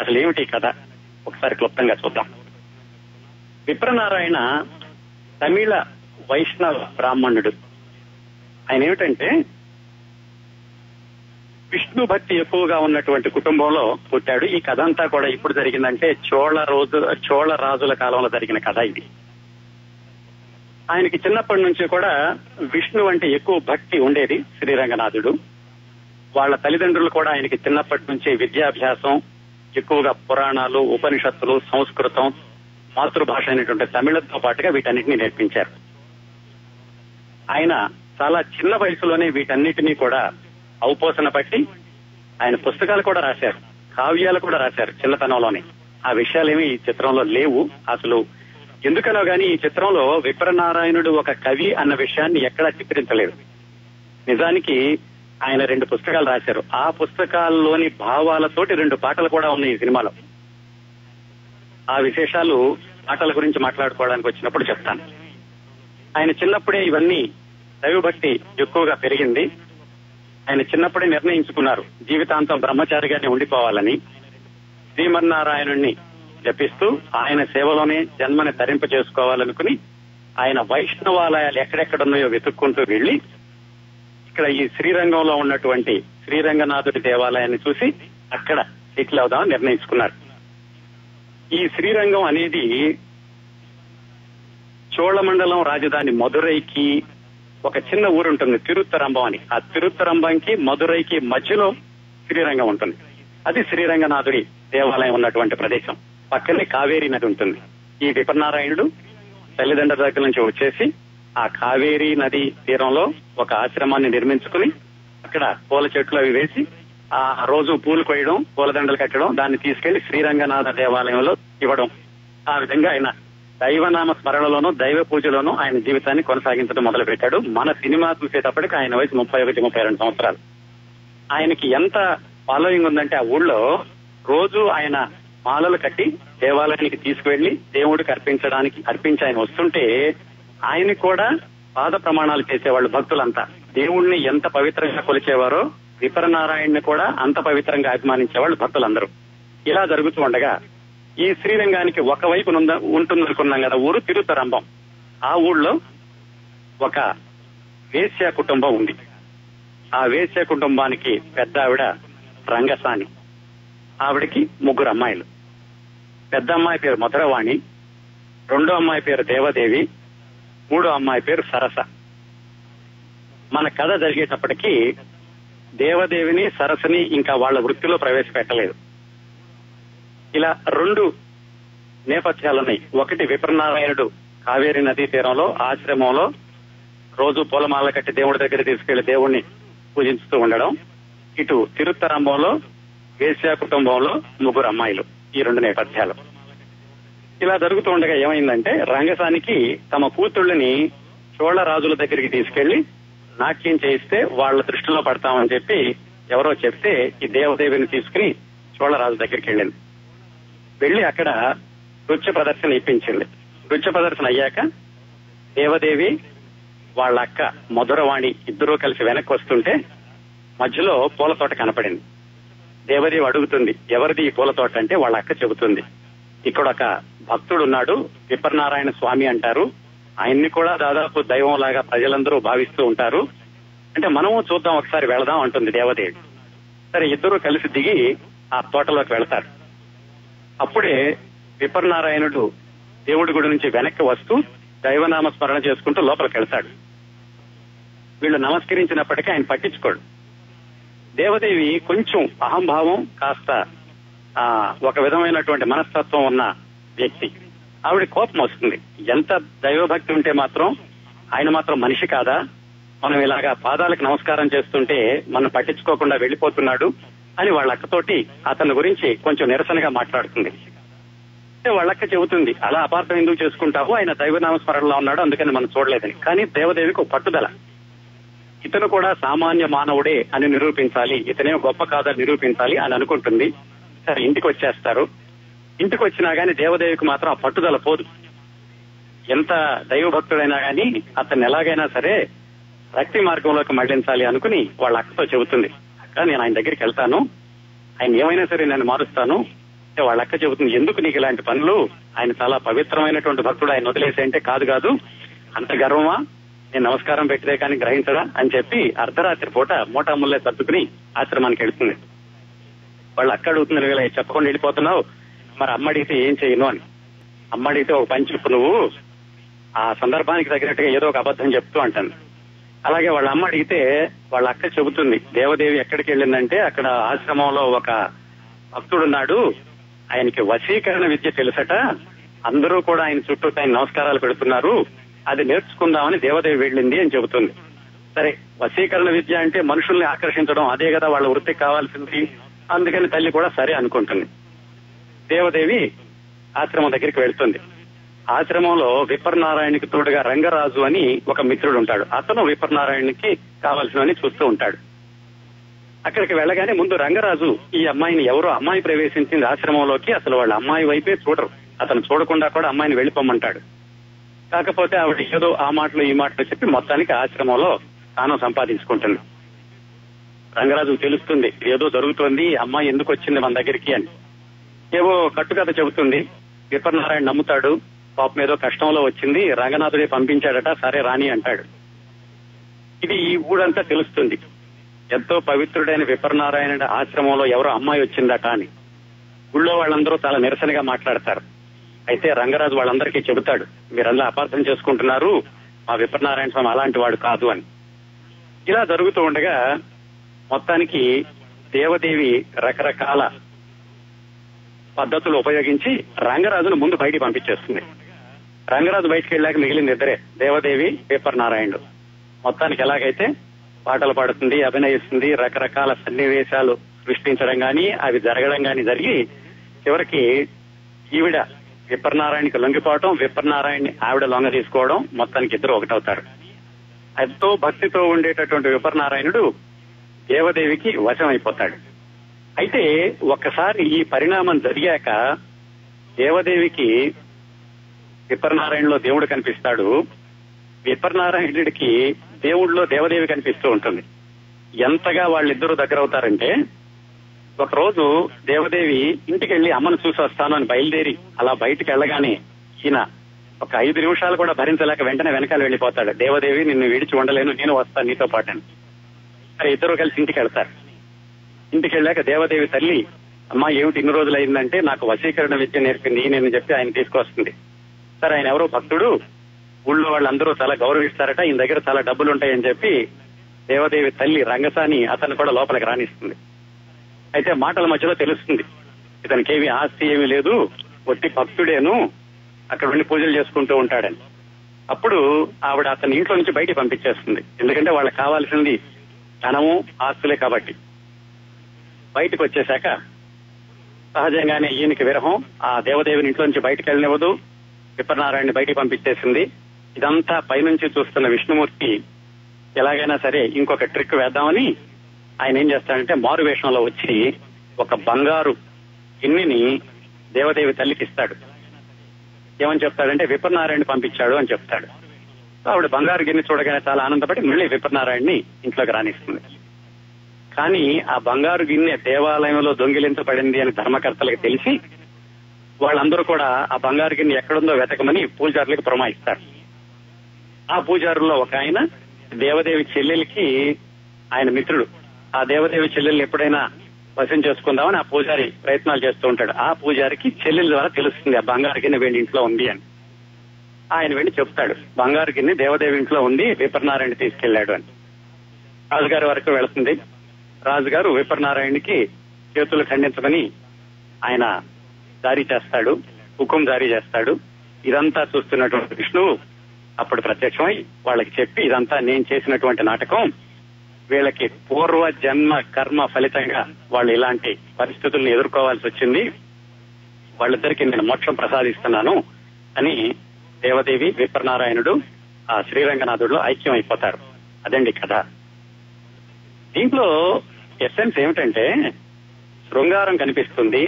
అసలు ఏమిటి కథ? ఒకసారి క్లుప్తంగా చూద్దాం. విప్రనారాయణ తమిళ వైష్ణవ బ్రాహ్మణుడు. ఆయన ఏమిటంటే విష్ణు భక్తి ఎక్కువగా ఉన్నటువంటి కుటుంబంలో పుట్టాడు. ఈ కథ అంతా కూడా ఇప్పుడు జరిగిందంటే చోళ రోజు చోళ రాజుల కాలంలో జరిగిన కథ ఇది. ఆయనకి చిన్నప్పటి నుంచి కూడా విష్ణు అంటే ఎక్కువ భక్తి ఉండేది శ్రీరంగనాథుడు. వాళ్ళ తల్లిదండ్రులు కూడా ఆయనకి చిన్నప్పటి నుంచి విద్యాభ్యాసం ఎక్కువగా పురాణాలు ఉపనిషత్తులు సంస్కృతం మాతృభాష అయినటువంటి తమిళంతో పాటుగా వీటన్నిటిని నేర్పించారు. ఆయన చాలా చిన్న వయసులోనే వీటన్నిటినీ కూడా ఔపోసన పట్టి ఆయన పుస్తకాలు కూడా రాశారు కావ్యాలు కూడా రాశారు చిన్నతనంలోనే. ఆ విషయాలేమీ ఈ చిత్రంలో లేవు. అసలు ఎందుకనో గాని ఈ చిత్రంలో విప్రనారాయణుడు ఒక కవి అన్న విషయాన్ని ఎక్కడా చిత్రించలేదు. నిజానికి ఆయన రెండు పుస్తకాలు రాశారు. ఆ పుస్తకాల్లోని భావాలతోటి రెండు పాటలు కూడా ఉన్నాయి ఈ సినిమాలో. ఆ విశేషాలు పాటల గురించి మాట్లాడుకోవడానికి వచ్చినప్పుడు చెప్తాను. ఆయన చిన్నప్పుడే ఇవన్నీ దైవభక్తి ఎక్కువగా పెరిగింది. ఆయన చిన్నప్పుడే నిర్ణయించుకున్నారు. జీవితాంతం బ్రహ్మచారిగానే ఉండిపోవాలని. శ్రీమన్నారాయణుణ్ణి జపిస్తూ ఆయన సేవలోనే జన్మని తరింప చేసుకోవాలనుకుని ఆయన వైష్ణవాలయాలు ఎక్కడెక్కడున్నాయో వెతుక్కుంటూ వెళ్ళి ఇక్కడ ఈ శ్రీరంగంలో ఉన్నటువంటి శ్రీరంగనాథుడి దేవాలయాన్ని చూసి అక్కడ సెటిల్ అవుదామని నిర్ణయించుకున్నారు. ఈ శ్రీరంగం అనేది చోళమండలం రాజధాని మధురైకి ఒక చిన్న ఊరు ఉంటుంది తిరుత్తరంబం అని. ఆ తిరుత్తరంబంకి మధురైకి మధ్యలో శ్రీరంగం ఉంటుంది. అది శ్రీరంగనాథుడి దేవాలయం ఉన్నటువంటి ప్రదేశం. పక్కనే కావేరి నది ఉంటుంది. ఈ విపన్నారాయణుడు తల్లిదండ్రుల దగ్గర నుంచి వచ్చేసి ఆ కావేరి నది తీరంలో ఒక ఆశ్రమాన్ని నిర్మించుకుని అక్కడ పూల చెట్లు అవి వేసి ఆ రోజు పూలు కొయ్యడం పూలదండలు కట్టడం దాన్ని తీసుకెళ్ళి శ్రీరంగనాథ దేవాలయంలో ఇవ్వడం. ఆ విధంగా ఆయన దైవనామ స్మరణలోనూ దైవ పూజలోనూ ఆయన జీవితాన్ని కొనసాగించడం మొదలు పెట్టాడు మన సినిమా చూసేటప్పటికి ఆయన వయసు ముప్పై ఒకటి ముప్పై రెండు సంవత్సరాలు. ఆయనకి ఎంత ఫాలోయింగ్ ఉందంటే ఆ ఊళ్ళో రోజు ఆయన మాలలు కట్టి దేవాలయానికి తీసుకువెళ్ళి దేవుడికి అర్పించడానికి అర్పించి ఆయన వస్తుంటే ఆయన కూడా పాద ప్రమాణాలు చేసేవాళ్ళు భక్తులంతా. దేవుణ్ణి ఎంత పవిత్రంగా కొలిచేవారో విపరనారాయణ్ని కూడా అంత పవిత్రంగా అభిమానించేవాళ్ళు భక్తులందరూ. ఇలా జరుగుతూ ఉండగా ఈ శ్రీరంగానికి ఒకవైపు ఉంటుందనుకున్నాం కదా ఊరు తిరుతరంభం ఆ ఊళ్ళో ఒక వేశ్య కుటుంబం ఉంది. ఆ వేశ్య కుటుంబానికి పెద్ద ఆవిడ రంగసాని. ఆవిడకి ముగ్గురు అమ్మాయిలు. పెద్ద అమ్మాయి పేరు మధురవాణి రెండో అమ్మాయి పేరు దేవదేవి మూడో అమ్మాయి పేరు సరస. మన కథ జరిగేటప్పటికీ దేవదేవిని సరస్సుని ఇంకా వాళ్ళ వృత్తిలో ప్రవేశపెట్టలేదు. ఇలా రెండు నేపథ్యాలున్నాయి. ఒకటి విప్రనారాయణుడు కావేరి నదీ తీరంలో ఆశ్రమంలో రోజు పూలమాల కట్టి దేవుడి దగ్గర తీసుకెళ్ళి దేవుణ్ణి పూజించుతూ ఉండడం. ఇటు తిరుత్తరంభంలో వేశ్యా కుటుంబంలో ముగ్గురు అమ్మాయిలు. ఈ రెండు నేపథ్యాలు. ఇలా జరుగుతూ ఉండగా ఏమైందంటే రంగసానికి తమ కూతుళ్ళని చోళ రాజుల దగ్గరికి తీసుకెళ్ళి నాట్యం చేయిస్తే వాళ్ళ దృష్టిలో పడతామని చెప్పి ఎవరో చెప్తే ఈ దేవదేవిని తీసుకుని చోళరాజు దగ్గరికి వెళ్ళింది. వెళ్ళి అక్కడ నృత్య ప్రదర్శన ఇప్పించింది. నృత్య ప్రదర్శన అయ్యాక దేవదేవి వాళ్ళ అక్క మధురవాణి ఇద్దరూ కలిసి వెనక్కి వస్తుంటే మధ్యలో పూల తోట కనపడింది. దేవదేవి అడుగుతుంది? ఎవరిది ఈ పూల తోట అంటే వాళ్ళ అక్క చెబుతుంది. ఇక్కడ ఒక భక్తుడు ఉన్నాడు విపర్నారాయణ స్వామి అంటారు. ఆయన్ని కూడా దాదాపు దైవం లాగా ప్రజలందరూ భావిస్తూ ఉంటారు. అంటే మనము చూద్దాం ఒకసారి వెళదాం అంటుంది దేవదేవి సరే ఇద్దరు కలిసి దిగి ఆ తోటలోకి వెళతారు. అప్పుడే విపర్నారాయణుడు దేవుడి గుడి నుంచి వెనక్కి వస్తూ దైవనామ స్మరణ చేసుకుంటూ లోపలికి వెళ్తాడు. వీళ్ళు నమస్కరించినప్పటికీ ఆయన పట్టించుకోడు. దేవదేవి కొంచెం అహంభావం కాస్త ఆ ఒక విధమైనటువంటి మనస్తత్వం ఉన్న వ్యక్తి. ఆవిడ కోపం వస్తుంది. ఎంత దైవభక్తి ఉంటే మాత్రం ఆయన మాత్రం మనిషి కాదా? మనం ఇలాగా పాదాలకు నమస్కారం చేస్తుంటే మనం పట్టించుకోకుండా వెళ్ళిపోతున్నాడు అని వాళ్ళ అక్కతోటి అతని గురించి కొంచెం నిరసనగా మాట్లాడుతుంది. అంటే వాళ్ళక్క చెబుతుంది అలా అపార్థం ఎందుకు చేసుకుంటావు? ఆయన దైవనామస్మరణలో ఉన్నాడు అందుకని మనం చూడలేదని. కానీ దేవదేవికి ఒక పట్టుదల. ఇతను కూడా సామాన్య మానవుడే అని నిరూపించాలి ఇతనే గొప్ప కాదని నిరూపించాలి అని అనుకుంటుంది. సరే ఇంటికి వచ్చేస్తారు. ఇంటికి వచ్చినా గానీ దేవదేవికి మాత్రం ఆ పట్టుదల పోదు. ఎంత దైవభక్తుడైనా గాని అతన్ని ఎలాగైనా సరే భక్తి మార్గంలోకి మళ్ళించాలి అనుకుని వాళ్ళ అక్కతో చెబుతుంది. అక్క నేను ఆయన దగ్గరికి వెళ్తాను. ఆయన ఏమైనా సరే నేను మారుస్తాను. వాళ్ళ అక్క చెబుతుంది ఎందుకు నీకు ఇలాంటి పనులు? ఆయన చాలా పవిత్రమైనటువంటి భక్తుడు ఆయన వదిలేసే అంటే కాదు కాదు. అంత గర్వమా? నేను నమస్కారం వ్యతిరేకాన్ని కానీ గ్రహించడా అని చెప్పి అర్ధరాత్రి పూట మూటాముల్లే సర్దుకుని ఆశ్రమానికి వెళ్తుంది. వాళ్ళు అక్కడ అడుగుతున్నారు ఇలా చెప్పకుండా వెళ్ళిపోతున్నావు. మరి అమ్మ అడిగితే ఏం చేయను? అని. అమ్మ అడిగితే ఒక పని చెప్పు నువ్వు. ఆ సందర్భానికి తగినట్టుగా ఏదో ఒక అబద్ధం చెప్తూ అంటాను. అలాగే వాళ్ళ అమ్మ అడిగితే వాళ్ళ అక్క చెబుతుంది దేవదేవి ఎక్కడికి వెళ్ళిందంటే అక్కడ ఆశ్రమంలో ఒక భక్తుడున్నాడు. ఆయనకి వశీకరణ విద్య తెలుసట. అందరూ కూడా ఆయన చుట్టూ ఆయన నమస్కారాలు పెడుతున్నారు. అది నేర్చుకుందామని దేవదేవి వెళ్ళింది అని చెబుతుంది. సరే వశీకరణ విద్య అంటే మనుషుల్ని ఆకర్షించడం అదే కదా వాళ్ళ వృత్తికి కావాల్సింది. అందుకని తల్లి కూడా సరే అనుకుంటుంది. దేవదేవి ఆశ్రమం దగ్గరికి వెళ్తుంది. ఆశ్రమంలో విపర్నారాయణకి తోడుగా రంగరాజు అని ఒక మిత్రుడు ఉంటాడు. అతను విపర్నారాయణకి కావాల్సినవని చూస్తూ ఉంటాడు. అక్కడికి వెళ్ళగానే ముందు రంగరాజు ఈ అమ్మాయిని ఎవరో అమ్మాయి ప్రవేశించింది ఆశ్రమంలోకి. అసలు వాళ్ళ అమ్మాయి వైపే చూడరు. అతను చూడకుండా కూడా అమ్మాయిని వెళ్ళిపోమ్మంటాడు కాకపోతే ఆవిడ ఏదో ఆ మాటలు ఈ మాటలు చెప్పి మొత్తానికి ఆశ్రమంలో తాను సంపాదించుకుంటుంది. రంగరాజు తెలుస్తుంది ఏదో జరుగుతోంది అమ్మాయి ఎందుకు వచ్చింది మన దగ్గరికి అని. ఏవో కట్టుకథ చెబుతుంది విపర్నారాయణ నమ్ముతాడు పాపం ఏదో కష్టంలో వచ్చింది రంగనాథుడే పంపించాడట సరే రాని అంటాడు. ఇది ఈ ఊడంతా తెలుస్తుంది. ఎంతో పవిత్రుడైన విపర్నారాయణ ఆశ్రమంలో ఎవరో అమ్మాయి వచ్చిందట అని. ఊళ్ళో వాళ్ళందరూ చాలా నిరసనగా మాట్లాడతారు. అయితే రంగరాజు వాళ్ళందరికీ చెబుతాడు మీరందరూ అపార్థం చేసుకుంటున్నారు? మా విపర్నారాయణ స్వామి అలాంటి వాడు కాదు అని. ఇలా జరుగుతూ ఉండగా మొత్తానికి దేవదేవి రకరకాల పద్ధతులు ఉపయోగించి రంగరాజును ముందు బయటికి పంపించేస్తుంది. రంగరాజు బయటికి వెళ్ళాక మిగిలిన ఇద్దరే దేవదేవి పేపర్ నారాయణుడు మొత్తానికి ఎలాగైతే పాటలు పాడుతుంది అభినయిస్తుంది రకరకాల సన్నివేశాలు సృష్టించడం గాని అవి జరగడం గాని జరిగి చివరికి ఈవిడ విప్రనారాయణకి లొంగిపోవడం విప్రనారాయణ ఆవిడ లొంగ తీసుకోవడం మొత్తానికి ఇద్దరు ఒకటవుతారు. ఎంతో భక్తితో ఉండేటటువంటి విపర్నారాయణుడు దేవదేవికి వశం అయిపోతాడు అయితే ఒక్కసారి ఈ పరిణామం జరిగాక దేవదేవికి విప్రనారాయణలో దేవుడు కనిపిస్తాడు. విపర్నారాయణుడికి దేవుడిలో దేవదేవి కనిపిస్తూ ఉంటుంది. ఎంతగా వాళ్ళిద్దరూ దగ్గర ఒకరోజు ఒక రోజు దేవదేవి ఇంటికి వెళ్ళి అమ్మను చూసి వస్తాను అని బయలుదేరి అలా బయటికి వెళ్ళగానే ఈయన ఒక ఐదు నిమిషాలు కూడా భరించలేక వెంటనే వెనకాల వెళ్ళిపోతాడు. దేవదేవి నిన్ను విడిచి ఉండలేను నేను వస్తాను నీతో పాటని సరే ఇద్దరు కలిసి ఇంటికి వెళ్తారు. ఇంటికి వెళ్ళాక దేవదేవి తల్లి అమ్మా ఏమిటి ఇన్ని రోజులు అయిందంటే నాకు వశీకరణ విద్య నేర్పింది నేను చెప్పి ఆయన తీసుకొస్తుంది. సరే ఆయన ఎవరో భక్తుడు ఊళ్ళో వాళ్ళందరూ చాలా గౌరవిస్తారట ఈయన దగ్గర చాలా డబ్బులు ఉంటాయని చెప్పి దేవదేవి తల్లి రంగసాని అతను కూడా లోపలికి రాణిస్తుంది అయితే మాటల మధ్యలో తెలుస్తుంది. ఇతనికి ఏమి ఆస్తి ఏమీ లేదు. ఒట్టి భక్తుడేను. అక్కడ ఉండి పూజలు చేసుకుంటూ ఉంటాడని. అప్పుడు ఆవిడ అతని ఇంట్లో నుంచి బయటికి పంపించేస్తుంది. ఎందుకంటే వాళ్ళకి కావాల్సింది ధనము ఆస్తులే కాబట్టి. బయటకు వచ్చేశాక సహజంగానే ఈయనకి విరహం ఆ దేవదేవిని ఇంట్లో నుంచి బయటకు వెళ్ళనివ్వదు. విప్రనారాయణ బయటికి పంపించేసింది. ఇదంతా పైనుంచి చూస్తున్న విష్ణుమూర్తి ఎలాగైనా సరే ఇంకొక ట్రిక్ వేద్దామని ఆయన ఏం చేస్తాడంటే మారు వేషంలో వచ్చి ఒక బంగారు గిన్నెని దేవదేవి తల్లికి ఇస్తాడు. ఏమని చెప్తాడంటే విప్రనారాయణ పంపించాడు అని చెప్తాడు. ఆవిడ బంగారు గిన్నె చూడగానే చాలా ఆనందపడి మళ్ళీ విప్రనారాయణని ఇంట్లోకి రాణిస్తుంది కానీ ఆ బంగారు గిన్నె దేవాలయంలో దొంగిలించబడింది అని ధర్మకర్తలకు తెలిసి వాళ్ళందరూ కూడా ఆ బంగారు గిన్నె ఎక్కడుందో వెతకమని పూజారులకు ప్రమాయిస్తారు. ఆ పూజారుల్లో ఒక ఆయన దేవదేవి చెల్లెలికి ఆయన మిత్రుడు. ఆ దేవదేవి చెల్లెల్ని ఎప్పుడైనా వశం చేసుకుందామని ఆ పూజారి ప్రయత్నాలు చేస్తూ ఉంటాడు. ఆ పూజారికి చెల్లెల ద్వారా తెలుస్తుంది ఆ బంగారు గిన్నె వెళ్ళి ఇంట్లో ఉంది అని. ఆయన వెళ్ళి చెప్తాడు బంగారు గిన్నె దేవదేవి ఇంట్లో ఉంది విపర్నారాయణ తీసుకెళ్ళాడు అని. రాజుగారి వరకు వెళుతుంది. రాజుగారు విపర్నారాయణకి చేతులు ఖండించమని ఆయన జారీ చేస్తాడు హుకుం జారీ చేస్తాడు. ఇదంతా చూస్తున్నటువంటి విష్ణువు అప్పుడు ప్రత్యక్షమై వాళ్ళకి చెప్పి ఇదంతా నేను చేసినటువంటి నాటకం వీళ్ళకి పూర్వ జన్మ కర్మ ఫలితంగా వాళ్ళు ఇలాంటి పరిస్థితుల్ని ఎదుర్కోవాల్సి వచ్చింది. వాళ్ళిద్దరికి నేను మోక్షం ప్రసాదిస్తున్నాను అని దేవదేవి విప్రనారాయణుడు ఆ శ్రీరంగనాథుడు ఐక్యం అయిపోతారు అదండి కథ. దీంట్లో ఎస్సెన్స్ ఏమిటంటే శృంగారం కనిపిస్తుంది.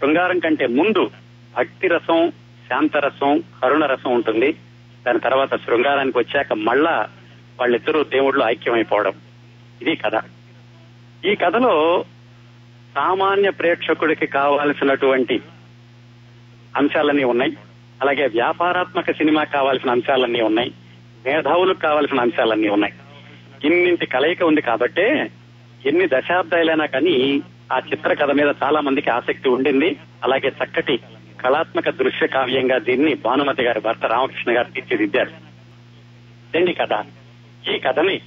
శృంగారం కంటే ముందు భక్తి రసం శాంతరసం కరుణ రసం ఉంటుంది. దాని తర్వాత శృంగారానికి వచ్చాక మళ్ళా వాళ్ళిద్దరూ దేవుళ్ళు ఐక్యమైపోవడం. ఇది కథ. ఈ కథలో సామాన్య ప్రేక్షకుడికి కావాల్సినటువంటి అంశాలన్నీ ఉన్నాయి. అలాగే వ్యాపారాత్మక సినిమా కావాల్సిన అంశాలన్నీ ఉన్నాయి. మేధావులకు కావాల్సిన అంశాలన్నీ ఉన్నాయి. ఇన్నింటి కలయిక ఉంది కాబట్టే ఎన్ని దశాబ్దాలైనా కానీ ఆ చిత్ర కథ మీద చాలా మందికి ఆసక్తి ఉండింది. అలాగే చక్కటి కళాత్మక దృశ్య కావ్యంగా దీన్ని భానుమతి గారి భర్త రామకృష్ణ గారు తీర్చిదిద్దారు. ఇదండి కథ. ఈ కథని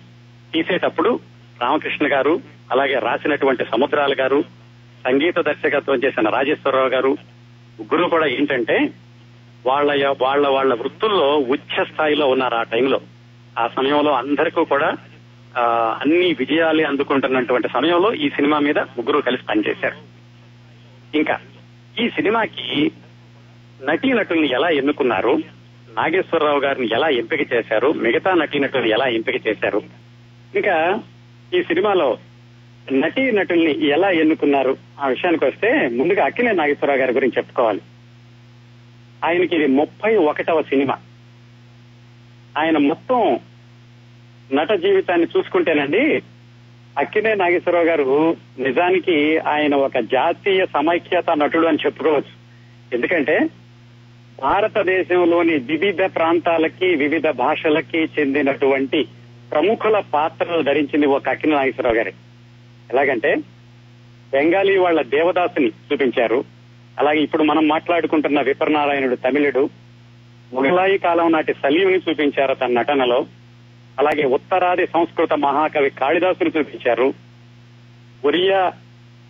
తీసేటప్పుడు రామకృష్ణ గారు అలాగే రాసినటువంటి సముద్రాల గారు సంగీత దర్శకత్వం చేసిన రాజేశ్వరరావు గారు ముగ్గురు కూడా ఏంటంటే వాళ్ళ వాళ్ళ వాళ్ళ వృత్తుల్లో ఉచ్చ స్థాయిలో ఉన్నారు ఆ టైంలో. ఆ సమయంలో అందరికీ కూడా ఆ, అన్ని విజయాలు అందుకుంటున్నటువంటి సమయంలో ఈ సినిమా మీద ముగ్గురు కలిసి పనిచేశారు. ఇంకా ఈ సినిమాకి నటీనటుల్ని ఎలా ఎన్నుకున్నారు? నాగేశ్వరరావు గారిని ఎలా ఎంపిక చేశారు? మిగతా నటీనటుల్ని ఎలా ఎంపిక చేశారు? ఇంకా ఈ సినిమాలో నటీ నటుల్ని ఎలా ఎన్నుకున్నారు? ఆ విషయానికి వస్తే ముందుగా అక్కినే నాగేశ్వరరావు గారి గురించి చెప్పుకోవాలి. ఆయనకి ఇది ముప్పై ఒకటవ సినిమా. ఆయన మొత్తం నట జీవితాన్ని చూసుకుంటేనండి అక్కినే నాగేశ్వరరావు గారు నిజానికి ఆయన ఒక జాతీయ సమైక్యత నటుడు అని చెప్పుకోవచ్చు. ఎందుకంటే భారతదేశంలోని వివిధ ప్రాంతాలకి వివిధ భాషలకి చెందినటువంటి ప్రముఖుల పాత్రలు ధరించింది ఒక అక్కిన నాగేశ్వరరావు గారి. ఎలాగంటే బెంగాలీ వాళ్ళ దేవదాసుని చూపించారు. అలాగే ఇప్పుడు మనం మాట్లాడుకుంటున్న విపరనారాయణుడు తమిళుడు ముగలాయి కాలం నాటి సలీంని చూపించారు తన నటనలో. అలాగే ఉత్తరాది సంస్కృత మహాకవి కాళిదాసుని చూపించారు. ఒరియా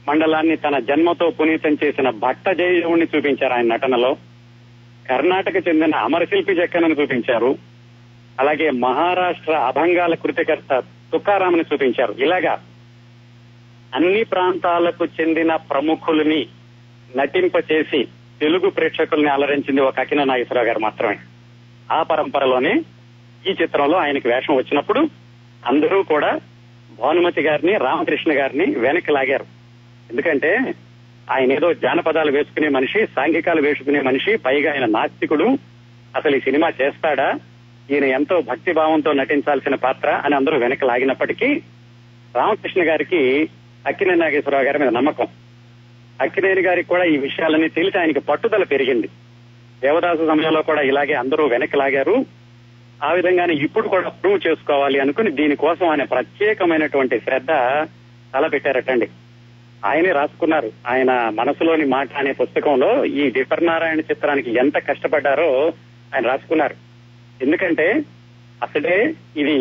మండలాన్ని తన జన్మతో పునీతం చేసిన భట్ట జయదేవుణ్ణి చూపించారు ఆయన నటనలో. కర్ణాటక చెందిన అమరశిల్పి జక్కనని చూపించారు. అలాగే మహారాష్ట్ర అభంగాల కృతికర్త తుకారామని చూపించారు. ఇలాగా అన్ని ప్రాంతాలకు చెందిన ప్రముఖుల్ని నటింపచేసి తెలుగు ప్రేక్షకుల్ని అలరించింది ఒక అకిన నాగేశ్వరరావు గారు మాత్రమే. ఆ పరంపరలోనే ఈ చిత్రంలో ఆయనకి వేషం వచ్చినప్పుడు అందరూ కూడా భానుమతి గారిని రామకృష్ణ గారిని వెనక్కి లాగారు. ఎందుకంటే ఆయన ఏదో జానపదాలు వేసుకునే మనిషి సాంఘికాలు వేసుకునే మనిషి పైగా ఆయన నాస్తికుడు. అసలు ఈ సినిమా చేస్తాడా? ఈయన ఎంతో భక్తి భావంతో నటించాల్సిన పాత్ర అని అందరూ వెనక లాగినప్పటికీ రామకృష్ణ గారికి అక్కినే నాగేశ్వరరావు గారి మీద నమ్మకం. అక్కినేని గారికి కూడా ఈ విషయాలన్నీ తెలిసి ఆయనకి పట్టుదల పెరిగింది. దేవదాసు సమయంలో కూడా ఇలాగే అందరూ వెనక్కి లాగారు. ఆ విధంగానే ఇప్పుడు కూడా ప్రూవ్ చేసుకోవాలి అనుకుని దీనికోసం ఆయన ప్రత్యేకమైనటువంటి శ్రద్ధ తలపెట్టారటండి. ఆయనే రాసుకున్నారు. ఆయన మనసులోని మాట అనే పుస్తకంలో ఈ విపర్నారాయణ చిత్రానికి ఎంత కష్టపడ్డారో ఆయన రాసుకున్నారు. ఎందుకంటే అసలే ఇది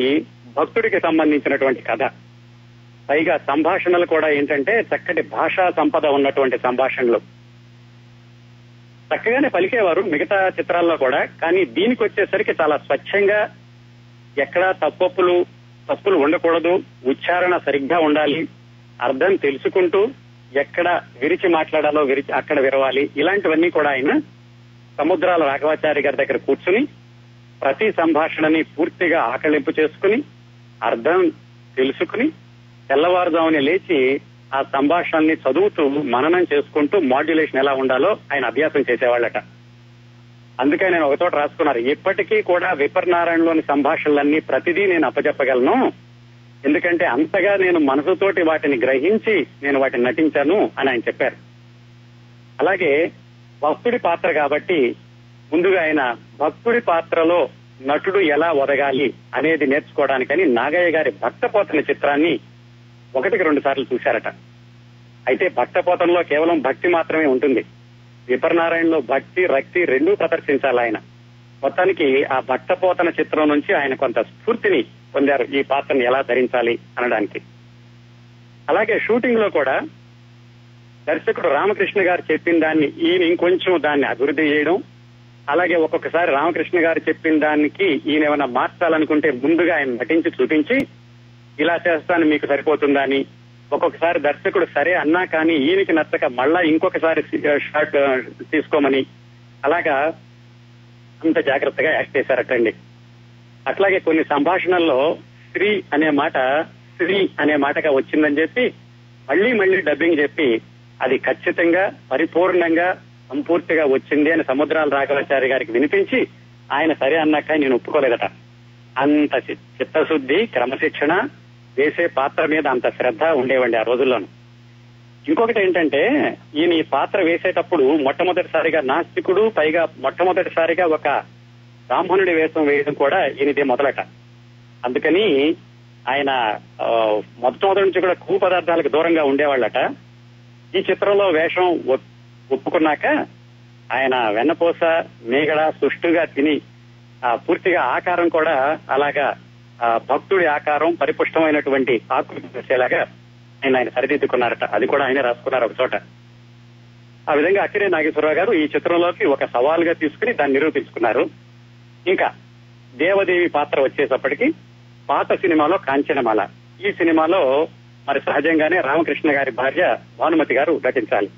భక్తుడికి సంబంధించినటువంటి కథ. పైగా సంభాషణలు కూడా ఏంటంటే చక్కటి భాషా సంపద ఉన్నటువంటి సంభాషణలు. చక్కగానే పలికేవారు మిగతా చిత్రాల్లో కూడా కానీ దీనికి వచ్చేసరికి చాలా స్వచ్ఛంగా ఎక్కడా తప్పొప్పులు తప్పులు ఉండకూడదు ఉచ్చారణ సరిగ్గా ఉండాలి అర్థం తెలుసుకుంటూ ఎక్కడ విరిచి మాట్లాడాలో విరిచి అక్కడ విరవాలి ఇలాంటివన్నీ కూడా ఆయన సముద్రాల రాఘవాచారి గారి దగ్గర కూర్చుని ప్రతి సంభాషణని పూర్తిగా ఆకలింపు చేసుకుని అర్థం తెలుసుకుని తెల్లవారుజామునే లేచి ఆ సంభాషణని చదువుతూ మననం చేసుకుంటూ మాడ్యులేషన్ ఎలా ఉండాలో ఆయన అభ్యాసం చేసేవాళ్ళట. అందుకే నేను ఒకచోట రాసుకున్నారు ఇప్పటికీ కూడా విపర్నారాయణలోని సంభాషణలన్నీ ప్రతిదీ నేను అప్పచెప్పగలను ఎందుకంటే అంతగా నేను మనసుతోటి వాటిని గ్రహించి నేను వాటిని నటించాను అని ఆయన చెప్పారు. అలాగే భక్తుడి పాత్ర కాబట్టి ముందుగా ఆయన భక్తుడి పాత్రలో నటుడు ఎలా ఒదగాలి అనేది నేర్చుకోవడానికని నాగయ్య గారి భక్తపోతన చిత్రాన్ని ఒకటికి రెండు సార్లు చూశారట. అయితే భక్తపోతంలో కేవలం భక్తి మాత్రమే ఉంటుంది. విపరనారాయణలో భక్తి రక్తి రెండూ ప్రదర్శించాలి ఆయన. మొత్తానికి ఆ భక్తపోతన చిత్రం నుంచి ఆయన కొంత స్ఫూర్తిని పొందారు ఈ పాత్రను ఎలా ధరించాలి అనడానికి. అలాగే షూటింగ్లో కూడా దర్శకుడు రామకృష్ణ గారు చెప్పిన దాన్ని ఈయన ఇంకొంచెం దాన్ని అభివృద్ధి చేయడం అలాగే ఒక్కొక్కసారి రామకృష్ణ గారు చెప్పిన దానికి ఈయన ఏమైనా మార్చాలనుకుంటే ముందుగా ఆయన నటించి చూపించి ఇలా చేస్తాను మీకు సరిపోతుందా అని. ఒక్కొక్కసారి దర్శకుడు సరే అన్నా కానీ ఈయనకి నచ్చక మళ్ళా ఇంకొకసారి షాట్ తీసుకోమని. అలాగా అంత జాగ్రత్తగా యాక్ట్ చేశారటండి. అట్లాగే కొన్ని సంభాషణల్లో స్త్రీ అనే మాట స్త్రీ అనే మాటగా వచ్చిందని చెప్పి మళ్ళీ మళ్ళీ డబ్బింగ్ చెప్పి అది ఖచ్చితంగా పరిపూర్ణంగా సంపూర్తిగా వచ్చింది అని సముద్రాల రాఘవాచారి గారికి వినిపించి ఆయన సరే అన్నాక నేను ఒప్పుకోలేదట. అంత చి- చిత్తశుద్ధి క్రమశిక్షణ వేసే పాత్ర మీద అంత శ్రద్ధ ఉండేవండి ఆ రోజుల్లోనూ. ఇంకొకటి ఏంటంటే ఈయన ఈ పాత్ర వేసేటప్పుడు మొట్టమొదటిసారిగా నాస్తికుడు పైగా మొట్టమొదటిసారిగా ఒక బ్రాహ్మణుడి వేషం వేయడం కూడా ఈయనదే మొదలట. అందుకని ఆయన ఆ, మొట్టమొదటి నుంచి కూడా కూ పదార్థాలకు దూరంగా ఉండేవాళ్ళట. ఈ చిత్రంలో వేషం ఒప్పుకున్నాక ఆయన వెన్నపూస మేగడ సుష్టుగా తిని ఆ పూర్తిగా ఆకారం కూడా అలాగా ఆ, భక్తుడి ఆకారం పరిపుష్టమైనటువంటి ఆకృతి చేసేలాగా ఆయన ఆయన సరిదిద్దుకున్నారట. అది కూడా ఆయన రాసుకున్నారు ఒక చోట. ఆ విధంగా అక్కిరే నాగేశ్వరరావు గారు ఈ చిత్రంలోకి ఒక సవాల్గా తీసుకుని దాన్ని నిరూపించుకున్నారు. ఇంకా దేవదేవి పాత్ర వచ్చేటప్పటికి పాత సినిమాలో కాంచనమాల. ఈ సినిమాలో మరి సహజంగానే రామకృష్ణ గారి భార్య భానుమతి గారు నటించాలి.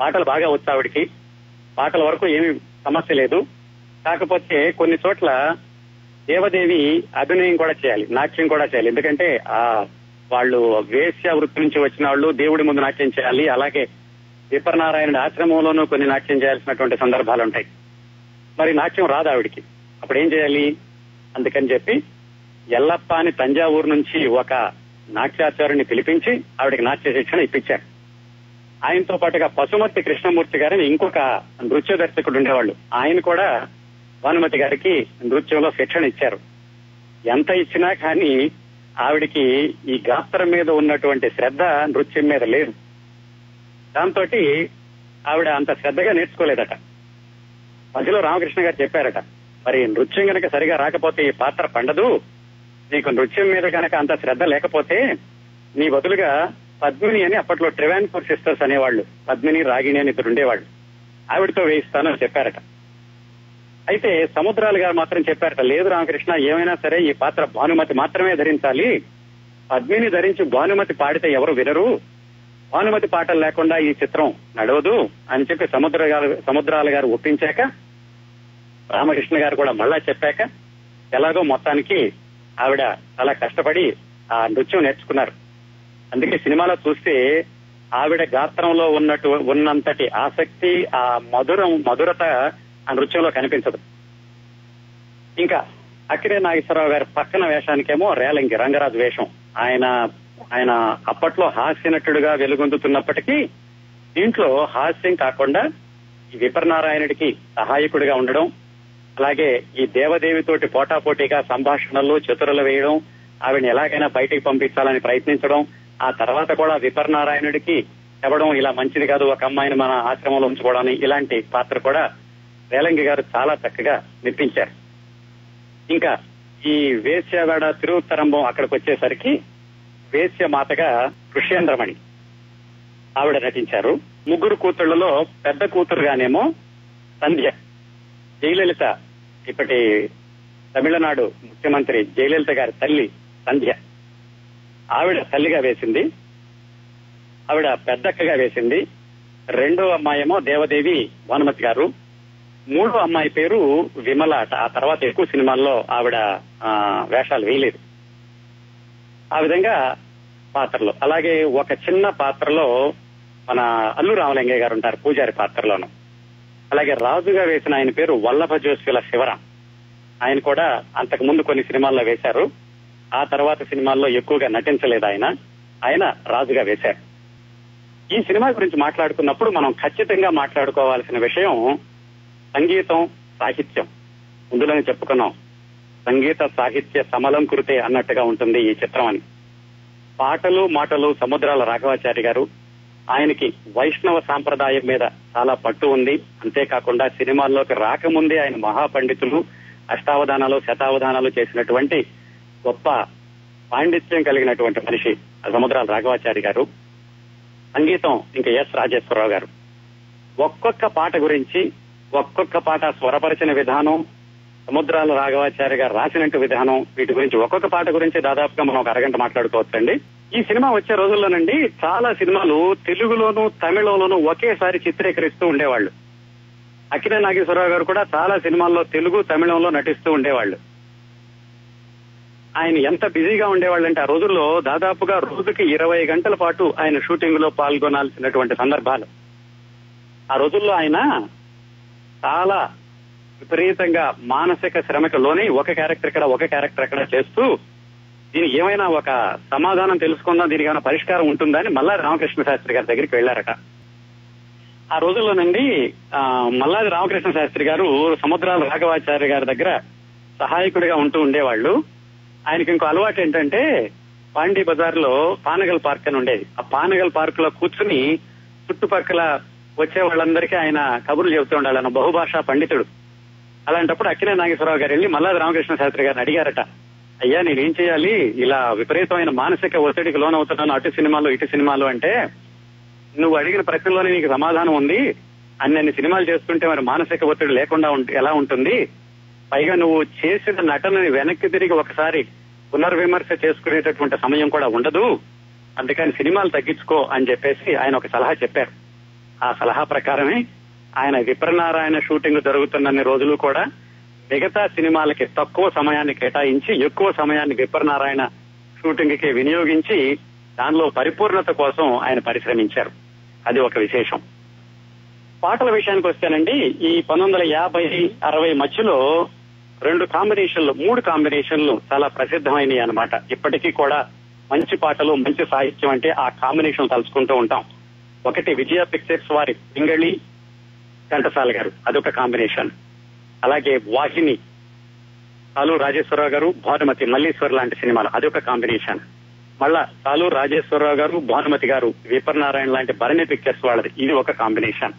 పాటలు బాగా వచ్చు ఆవిడికి. పాటల వరకు ఏమి సమస్య లేదు. కాకపోతే కొన్ని చోట్ల దేవదేవి అభినయం కూడా చేయాలి నాట్యం కూడా చేయాలి. ఎందుకంటే ఆ వాళ్ళు వేశ్య వృత్తి నుంచి వచ్చిన వాళ్ళు దేవుడి ముందు నాట్యం చేయాలి. అలాగే విపర్నారాయణుడి ఆశ్రమంలోనూ కొన్ని నాట్యం చేయాల్సినటువంటి సందర్భాలు ఉంటాయి. మరి నాట్యం రాదు ఆవిడికి. అప్పుడు ఏం చేయాలి? అందుకని చెప్పి ఎల్లప్ప అని తంజావూరు నుంచి ఒక నాట్యాచార్యుని పిలిపించి ఆవిడకి నాట్య శిక్షణ ఇప్పించారు. ఆయనతో పాటుగా పశుమతి కృష్ణమూర్తి గారిని ఇంకొక నృత్య దర్శకుడు ఉండేవాళ్ళు. ఆయన కూడా భానుమతి గారికి నృత్యంలో శిక్షణ ఇచ్చారు. ఎంత ఇచ్చినా కానీ ఆవిడికి ఈ గాత్రం మీద ఉన్నటువంటి శ్రద్ధ నృత్యం మీద లేదు. దాంతో ఆవిడ అంత శ్రద్ధగా నేర్చుకోలేదట. మధ్యలో రామకృష్ణ గారు చెప్పారట మరి నృత్యం గనక సరిగా రాకపోతే ఈ పాత్ర పండదు. నీకు నృత్యం మీద కనుక అంత శ్రద్ధ లేకపోతే నీ బదులుగా పద్మిని అని అప్పట్లో ట్రివాన్పూర్ సిస్టర్స్ అనేవాళ్ళు. పద్మిని రాగిణి అని ఇక్కడ ఉండేవాళ్ళు. ఆవిడతో వేయిస్తానని చెప్పారట. అయితే సముద్రాలు గారు మాత్రం చెప్పారట లేదు రామకృష్ణ ఏమైనా సరే ఈ పాత్ర భానుమతి మాత్రమే ధరించాలి. పద్మిని ధరించి భానుమతి పాడితే ఎవరు వినరు. భానుమతి పాటలు లేకుండా ఈ చిత్రం నడవదు అని చెప్పి సముద్ర గారు సముద్రాల గారు ఒప్పించాక రామకృష్ణ గారు కూడా మళ్ళా చెప్పాక ఎలాగో మొత్తానికి ఆవిడ చాలా కష్టపడి ఆ నృత్యం నేర్చుకున్నారు. అందుకే సినిమాలో చూస్తే ఆవిడ గాత్రంలో ఉన్నట్టు ఉన్నంతటి ఆసక్తి ఆ మధురం మధురత ఆ నృత్యంలో కనిపించదు. ఇంకా అక్కిరే నాగేశ్వరరావు గారి పక్కన వేషానికేమో రేలంగి రంగరాజు వేషం. ఆయన ఆయన అప్పట్లో హాస్య నటుడుగా వెలుగొందుతున్నప్పటికీ దీంట్లో హాస్యం కాకుండా ఈ విపర్నారాయణుడికి సహాయకుడిగా ఉండడం అలాగే ఈ దేవదేవితోటి పోటాపోటీగా సంభాషణలు చతురలు వేయడం ఆవిడని ఎలాగైనా బయటికి పంపించాలని ప్రయత్నించడం ఆ తర్వాత కూడా విపర్నారాయణుడికి చెప్పడం ఇలా మంచిది కాదు ఒక అమ్మాయిని మన ఆశ్రమంలో ఉంచుకోవడం ఇలాంటి పాత్ర కూడా రేలంగి గారు చాలా చక్కగా మెప్పించారు. ఇంకా ఈ వేశ్యవాడ తిరువుత్తరంభం అక్కడికి వచ్చేసరికి వేశ్య మాతగా ఋష్యేంద్రమణి ఆవిడ నటించారు. ముగ్గురు కూతుళ్ళలో పెద్ద కూతురుగానేమో సంధ్య. జయలలిత ఇప్పటి తమిళనాడు ముఖ్యమంత్రి జయలలిత గారి తల్లి సంధ్య. ఆవిడ తల్లిగా వేసింది. ఆవిడ పెద్దక్కగా వేసింది. రెండో అమ్మాయేమో దేవదేవి భానుమతి గారు. మూడో అమ్మాయి పేరు విమల అట ఆ తర్వాత ఎక్కువ సినిమాల్లో ఆవిడ వేషాలు వేయలేదు. ఆ విధంగా పాత్రలు. అలాగే ఒక చిన్న పాత్రలో మన అల్లు రామలింగయ్య గారు ఉంటారు పూజారి పాత్రలోను. అలాగే రాజుగా వేసిన ఆయన పేరు వల్లభ జోస్యుల శివరాం. ఆయన కూడా అంతకు ముందు కొన్ని సినిమాల్లో వేశారు. ఆ తర్వాత సినిమాల్లో ఎక్కువగా నటించలేదు ఆయన. ఆయన రాజుగా వేశారు. ఈ సినిమా గురించి మాట్లాడుకున్నప్పుడు మనం ఖచ్చితంగా మాట్లాడుకోవాల్సిన విషయం సంగీతం సాహిత్యం. ముందులోనే చెప్పుకున్నాం. సంగీత సాహిత్య సమలం కృతే అన్నట్టుగా ఉంటుంది ఈ చిత్రం అని. పాటలు మాటలు సముద్రాల రాఘవాచారి గారు ఆయనకి వైష్ణవ సాంప్రదాయం మీద చాలా పట్టు ఉంది. అంతేకాకుండా సినిమాల్లోకి రాకముందే ఆయన మహాపండితులు అష్టావధానాలు శతావధానాలు చేసినటువంటి గొప్ప పాండిత్యం కలిగినటువంటి మనిషి సముద్రాల రాఘవాచారి గారు సంగీతం ఇంకా ఎస్ రాజేశ్వరరావు గారు. ఒక్కొక్క పాట గురించి ఒక్కొక్క పాట స్వరపరిచిన విధానం సముద్రాల రాఘవాచారి గారు రాసినట్టు విధానం వీటి గురించి ఒక్కొక్క పాట గురించి దాదాపుగా మనం ఒక అరగంట మాట్లాడుకోవచ్చండి. ఈ సినిమా వచ్చే రోజుల్లోనండి చాలా సినిమాలు తెలుగులోను తమిళంలోనూ ఒకేసారి చిత్రీకరిస్తూ ఉండేవాళ్ళు. అఖిల నాగేశ్వరరావు గారు కూడా చాలా సినిమాల్లో తెలుగు తమిళంలో నటిస్తూ ఉండేవాళ్ళు. ఆయన ఎంత బిజీగా ఉండేవాళ్ళు అంటే ఆ రోజుల్లో దాదాపుగా రోజుకి ఇరవై గంటల పాటు ఆయన షూటింగ్లో పాల్గొనాల్సినటువంటి సందర్భాలు. ఆ రోజుల్లో ఆయన చాలా విపరీతంగా మానసిక శ్రమకు లోని ఒక క్యారెక్టర్ ఇక్కడ ఒక క్యారెక్టర్ అక్కడ చేస్తూ దీనికి ఏమైనా ఒక సమాధానం తెలుసుకుందాం దీనికి ఏమైనా పరిష్కారం ఉంటుందా అని రామకృష్ణ శాస్త్రి గారి దగ్గరికి వెళ్ళారట ఆ రోజుల్లోనండి మల్లాది రామకృష్ణ శాస్త్రి గారు సముద్రాల రాఘవాచార్య గారి దగ్గర సహాయకుడిగా ఉంటూ ఉండేవాళ్ళు. ఆయనకి ఇంకో అలవాటు ఏంటంటే పాండీ బజార్లో పానగల్ పార్క్ అని ఉండేది. ఆ పానగల్ పార్క్లో కూర్చుని చుట్టుపక్కల వచ్చే వాళ్ళందరికీ ఆయన కబుర్లు చెబుతూ ఉండాలి. ఆయన బహుభాషా పండితుడు. అలాంటప్పుడు అక్కినే నాగేశ్వరరావు గారు వెళ్ళి మల్లాది రామకృష్ణ శాస్త్రి గారిని అడిగారట అయ్యా నేనేం చేయాలి? ఇలా విపరీతమైన మానసిక ఒత్తిడికి లోనవుతున్నాను. అటు సినిమాలు ఇటు సినిమాలు అంటే నువ్వు అడిగిన ప్రశ్నలోనే నీకు సమాధానం ఉంది. అన్ని సినిమాలు చేస్తుంటే మరి మానసిక ఒత్తిడి లేకుండా ఎలా ఉంటుంది? పైగా నువ్వు చేసిన నటనని వెనక్కి తిరిగి ఒకసారి పునర్విమర్శ చేసుకునేటటువంటి సమయం కూడా ఉండదు. అందుకని సినిమాలు తగ్గించుకో అని చెప్పేసి ఆయన ఒక సలహా చెప్పారు. ఆ సలహా ప్రకారమే ఆయన విప్రనారాయణ షూటింగ్ జరుగుతున్నన్ని రోజులు కూడా మిగతా సినిమాలకి తక్కువ సమయాన్ని కేటాయించి ఎక్కువ సమయాన్ని విప్రనారాయణ షూటింగ్కి వినియోగించి దానిలో పరిపూర్ణత కోసం ఆయన పరిశ్రమించారు. అది ఒక విశేషం. పాటల విషయానికి వస్తేనండి ఈ పంతొమ్మిది వందల యాభై అరవై మధ్యలో రెండు కాంబినేషన్లు మూడు కాంబినేషన్లు చాలా ప్రసిద్ధమైనవి అన్నమాట. ఇప్పటికీ కూడా మంచి పాటలు మంచి సాహిత్యం అంటే ఆ కాంబినేషన్ తలుచుకుంటూ ఉంటాం. ఒకటి విజయ పిక్చర్స్ వారి పింగళి ఘంటసాల గారు అదొక కాంబినేషన్ అలాగే వాహిని సాలు రాజేశ్వరరావు గారు భానుమతి మల్లీశ్వర్ లాంటి సినిమాలు అదొక కాంబినేషన్ మళ్ళా సాలు రాజేశ్వరరావు గారు భానుమతి గారు విపర్ నారాయణ లాంటి భరణి పిక్చర్స్ వాళ్ళది ఇది ఒక కాంబినేషన్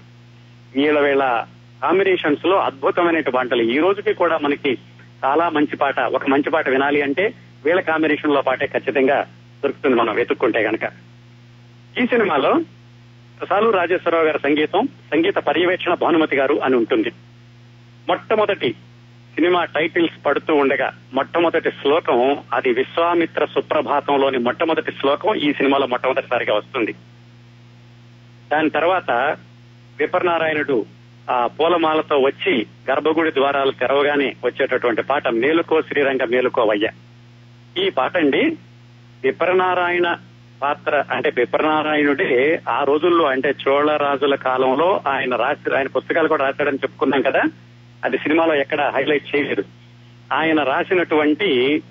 వీళ్ళ వేళ కాంబినేషన్స్లో అద్భుతమైన పాటలు. ఈ రోజుకి కూడా మనకి చాలా మంచి పాట ఒక మంచి పాట వినాలి అంటే వీళ్ళ కాంబినేషన్లో పాటే ఖచ్చితంగా దొరుకుతుంది మనం వెతుక్కుంటే గనక. ఈ సినిమాలో సాలు రాజేశ్వరరావు గారి సంగీతం సంగీత పర్యవేక్షణ భానుమతి గారు అని ఉంటుంది. మొట్టమొదటి సినిమా టైటిల్స్ పడుతూ ఉండగా మొట్టమొదటి శ్లోకం అది విశ్వామిత్ర సుప్రభాతంలోని మొట్టమొదటి శ్లోకం ఈ సినిమాలో మొట్టమొదటిసారిగా వస్తుంది. దాని తర్వాత విపర్నారాయణుడు ఆ పూలమాలతో వచ్చి గర్భగుడి ద్వారాలు తెరవగానే వచ్చేటటువంటి పాట మేలుకో శ్రీరంగ మేలుకోవయ్య ఈ పాట అండి విప్రనారాయణ పాత్ర అంటే విప్రనారాయణుడే ఆ రోజుల్లో అంటే చోళ రాజుల కాలంలో ఆయన రాసి ఆయన పుస్తకాలు కూడా రాశాడని చెప్పుకున్నాం కదా అది సినిమాలో ఎక్కడ హైలైట్ చేయలేదు. ఆయన రాసినటువంటి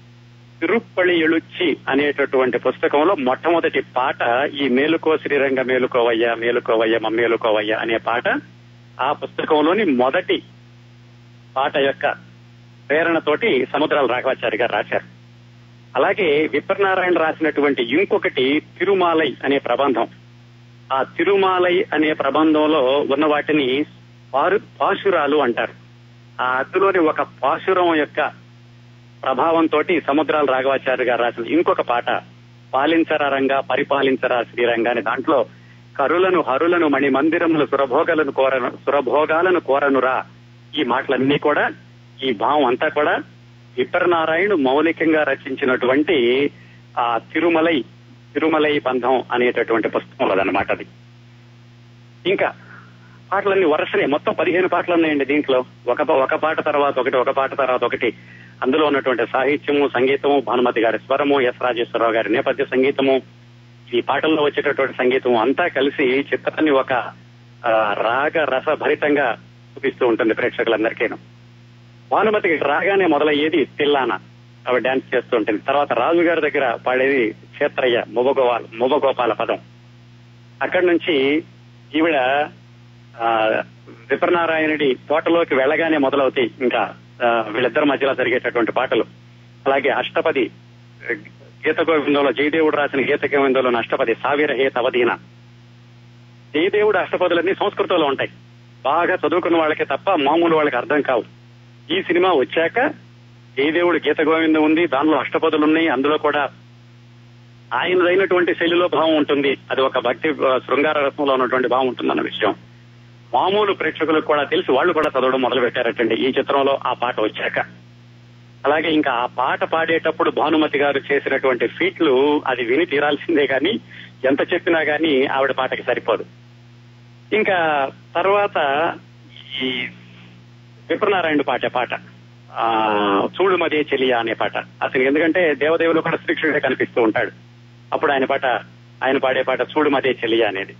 తిరుప్పళి ఎళుచ్చి అనేటటువంటి పుస్తకంలో మొట్టమొదటి పాట ఈ మేలుకో శ్రీరంగ మేలుకోవయ్య మేలుకోవయ్య మేలుకోవయ్య అనే పాట. ఆ పుస్తకంలోని మొదటి పాట యొక్క ప్రేరణతోటి సముద్రాల రాఘవాచారి గారు రాశారు. అలాగే విప్రనారాయణ రాసినటువంటి ఇంకొకటి తిరుమాలై అనే ప్రబంధం. ఆ తిరుమాలై అనే ప్రబంధంలో ఉన్న వాటిని పారు పాశురాలు అంటారు. ఆ అందులోని ఒక పాశురం యొక్క ప్రభావంతో సముద్రాల రాఘవాచార్య గారు రాసిన ఇంకొక పాట పాలించరా రంగా పరిపాలించరా శ్రీరంగా అని దాంట్లో కరులను హరులను మణి మందిరములు సురభోగాలను కోరను సురభోగాలను కోరనురా. ఈ మాటలన్నీ కూడా ఈ భావం అంతా కూడా విప్రనారాయణుడు మౌలికంగా రచించినటువంటి ఆ తిరుమలై తిరుమలై బంధం అనేటటువంటి పుస్తకం అనమాట అది. ఇంకా పాటలన్నీ వరుసనే మొత్తం పదిహేను పాటలు ఉన్నాయండి దీంట్లో. ఒక ఒక పాట తర్వాత ఒకటి ఒక పాట తర్వాత ఒకటి. అందులో ఉన్నటువంటి సాహిత్యము సంగీతము భానుమతి గారి స్వరము ఎస్ రాజేశ్వరరావు గారి నేపథ్య సంగీతము ఈ పాటల్లో వచ్చేటటువంటి సంగీతం అంతా కలిసి చిత్రాన్ని ఒక ఆ, రాగ రస భరితంగా చూపిస్తూ ఉంటుంది ప్రేక్షకులందరికీను. భానుమతికి రాగానే మొదలయ్యేది తిల్లాన. ఆవిడ డాన్స్ చేస్తూ ఉంటుంది. తర్వాత రాజు గారి దగ్గర పాడేది క్షేత్రయ్య ముబగోపాల ముబగోపాల పదం. అక్కడి నుంచి ఈవిడ ఆ, విప్రనారాయణుడి తోటలోకి వెళ్ళగానే మొదలవుతాయి ఇంకా వీళ్ళిద్దరి మధ్యలో జరిగేటటువంటి పాటలు. అలాగే అష్టపది గీత గోవిందంలో జయదేవుడు రాసిన గీత గోవిందంలో అష్టపది సావిర హేత అవధీన. జయదేవుడు అష్టపదులన్నీ సంస్కృతంలో ఉంటాయి. బాగా చదువుకున్న వాళ్ళకి తప్ప మామూలు వాళ్ళకి అర్థం కావు. ఈ సినిమా వచ్చాక జయదేవుడు గీత గోవిందం ఉంది దానిలో అష్టపదులు ఉన్నాయి అందులో కూడా ఆయనదైనటువంటి శైలిలో భావం ఉంటుంది. అది ఒక భక్తి శృంగార రత్నంలో ఉన్నటువంటి భావం ఉంటుందన్న విషయం. మామూలు ప్రేక్షకులకు కూడా తెలిసి వాళ్ళు కూడా చదవడం మొదలు పెట్టారటండి ఈ చిత్రంలో ఆ పాట వచ్చాక. అలాగే ఇంకా ఆ పాట పాడేటప్పుడు భానుమతి గారు చేసినటువంటి ఫీట్లు అది విని తీరాల్సిందే కాని ఎంత చెప్పినా గాని ఆవిడ పాటకి సరిపోదు. ఇంకా తర్వాత ఈ విప్రనారాయణ పాటే పాట. ఆ చూడు మదే చెలియా అనే పాట. అసలు ఎందుకంటే దేవదేవులు కూడా శ్రీకృష్ణుడే కనిపిస్తూ ఉంటాడు. అప్పుడు ఆయన పాట ఆయన పాడే పాట చూడు మదే చెలియా అనేది.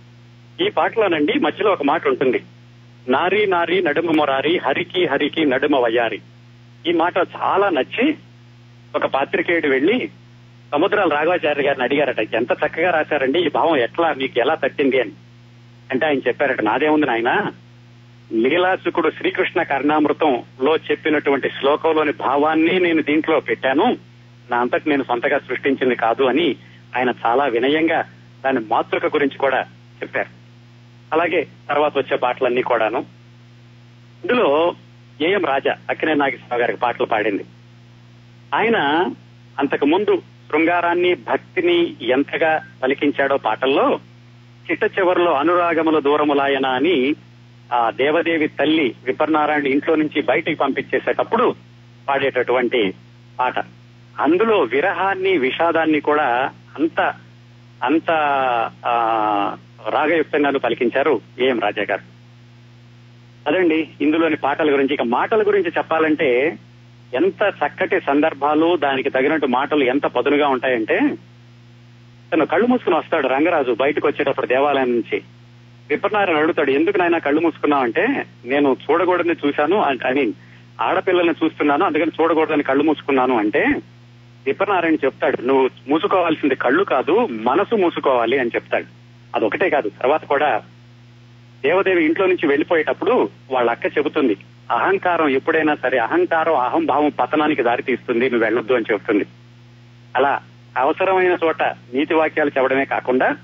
ఈ పాటలోనండి మధ్యలో ఒక మాట ఉంటుంది. నారీ నారీ నడుమ మొరారి హరికి హరికి నడుమ వయారి ఈ మాట చాలా నచ్చి ఒక పాత్రికేయుడు వెళ్ళి సముద్రాల రాఘవాచార్య గారిని అడిగారట ఎంత చక్కగా రాశారండి? ఈ భావం ఎట్లా? మీకు ఎలా తట్టింది? అని. అంటే ఆయన చెప్పారట నాదేముంది నాయన. లీలాసుకుడు శ్రీకృష్ణ కర్ణామృతం లో చెప్పినటువంటి శ్లోకంలోని భావాన్ని నేను దీంట్లో పెట్టాను. నా అంతటి నేను సొంతగా సృష్టించింది కాదు అని ఆయన చాలా వినయంగా దాని మాతృక గురించి కూడా చెప్పారు. అలాగే తర్వాత వచ్చే పాటలన్నీ కూడాను. ఇందులో ఏఎం రాజా అక్కినే నాగేశ్వరరావు గారికి పాటలు పాడింది. ఆయన అంతకు ముందు శృంగారాన్ని భక్తిని ఎంతగా పలికించాడో పాటల్లో చిట్ట చివరిలో అనురాగముల దూరములాయన అని ఆ దేవదేవి తల్లి విపర్నారాయణ ఇంట్లో నుంచి బయటికి పంపించేసేటప్పుడు పాడేటటువంటి పాట. అందులో విరహాన్ని విషాదాన్ని కూడా అంత అంత ఆ, రాగయుక్తంగాను పలికించారు ఏఎం రాజా గారు. అదండి ఇందులోని పాటల గురించి. ఇక మాటల గురించి చెప్పాలంటే ఎంత చక్కటి సందర్భాలు దానికి తగినట్టు మాటలు ఎంత పదునుగా ఉంటాయంటే తను కళ్ళు మూసుకుని వస్తాడు రంగరాజు బయటకు వచ్చేటప్పుడు దేవాలయం నుంచి. విప్రనారాయణ అడుగుతాడు ఎందుకు నాయన కళ్ళు మూసుకున్నావు? అంటే నేను చూడకూడదని చూశాను ఐ మీన్ ఆడపిల్లల్ని చూస్తున్నాను అందుకని చూడకూడదని కళ్ళు మూసుకున్నాను. అంటే విప్రనారాయణ చెప్తాడు నువ్వు మూసుకోవాల్సింది కళ్ళు కాదు మనసు మూసుకోవాలి అని చెప్తాడు. అదొకటే కాదు తర్వాత కూడా దేవదేవి ఇంట్లో నుంచి వెళ్ళిపోయేటప్పుడు వాళ్ళ అక్క చెబుతుంది అహంకారం ఎప్పుడైనా సరే అహంకారం అహంభావం పతనానికి దారి తీస్తుంది నువ్వు వెళ్ళొద్దు అని చెబుతుంది. అలా అవసరమైన చోట నీతి వాక్యాలు చెప్పడమే కాకుండా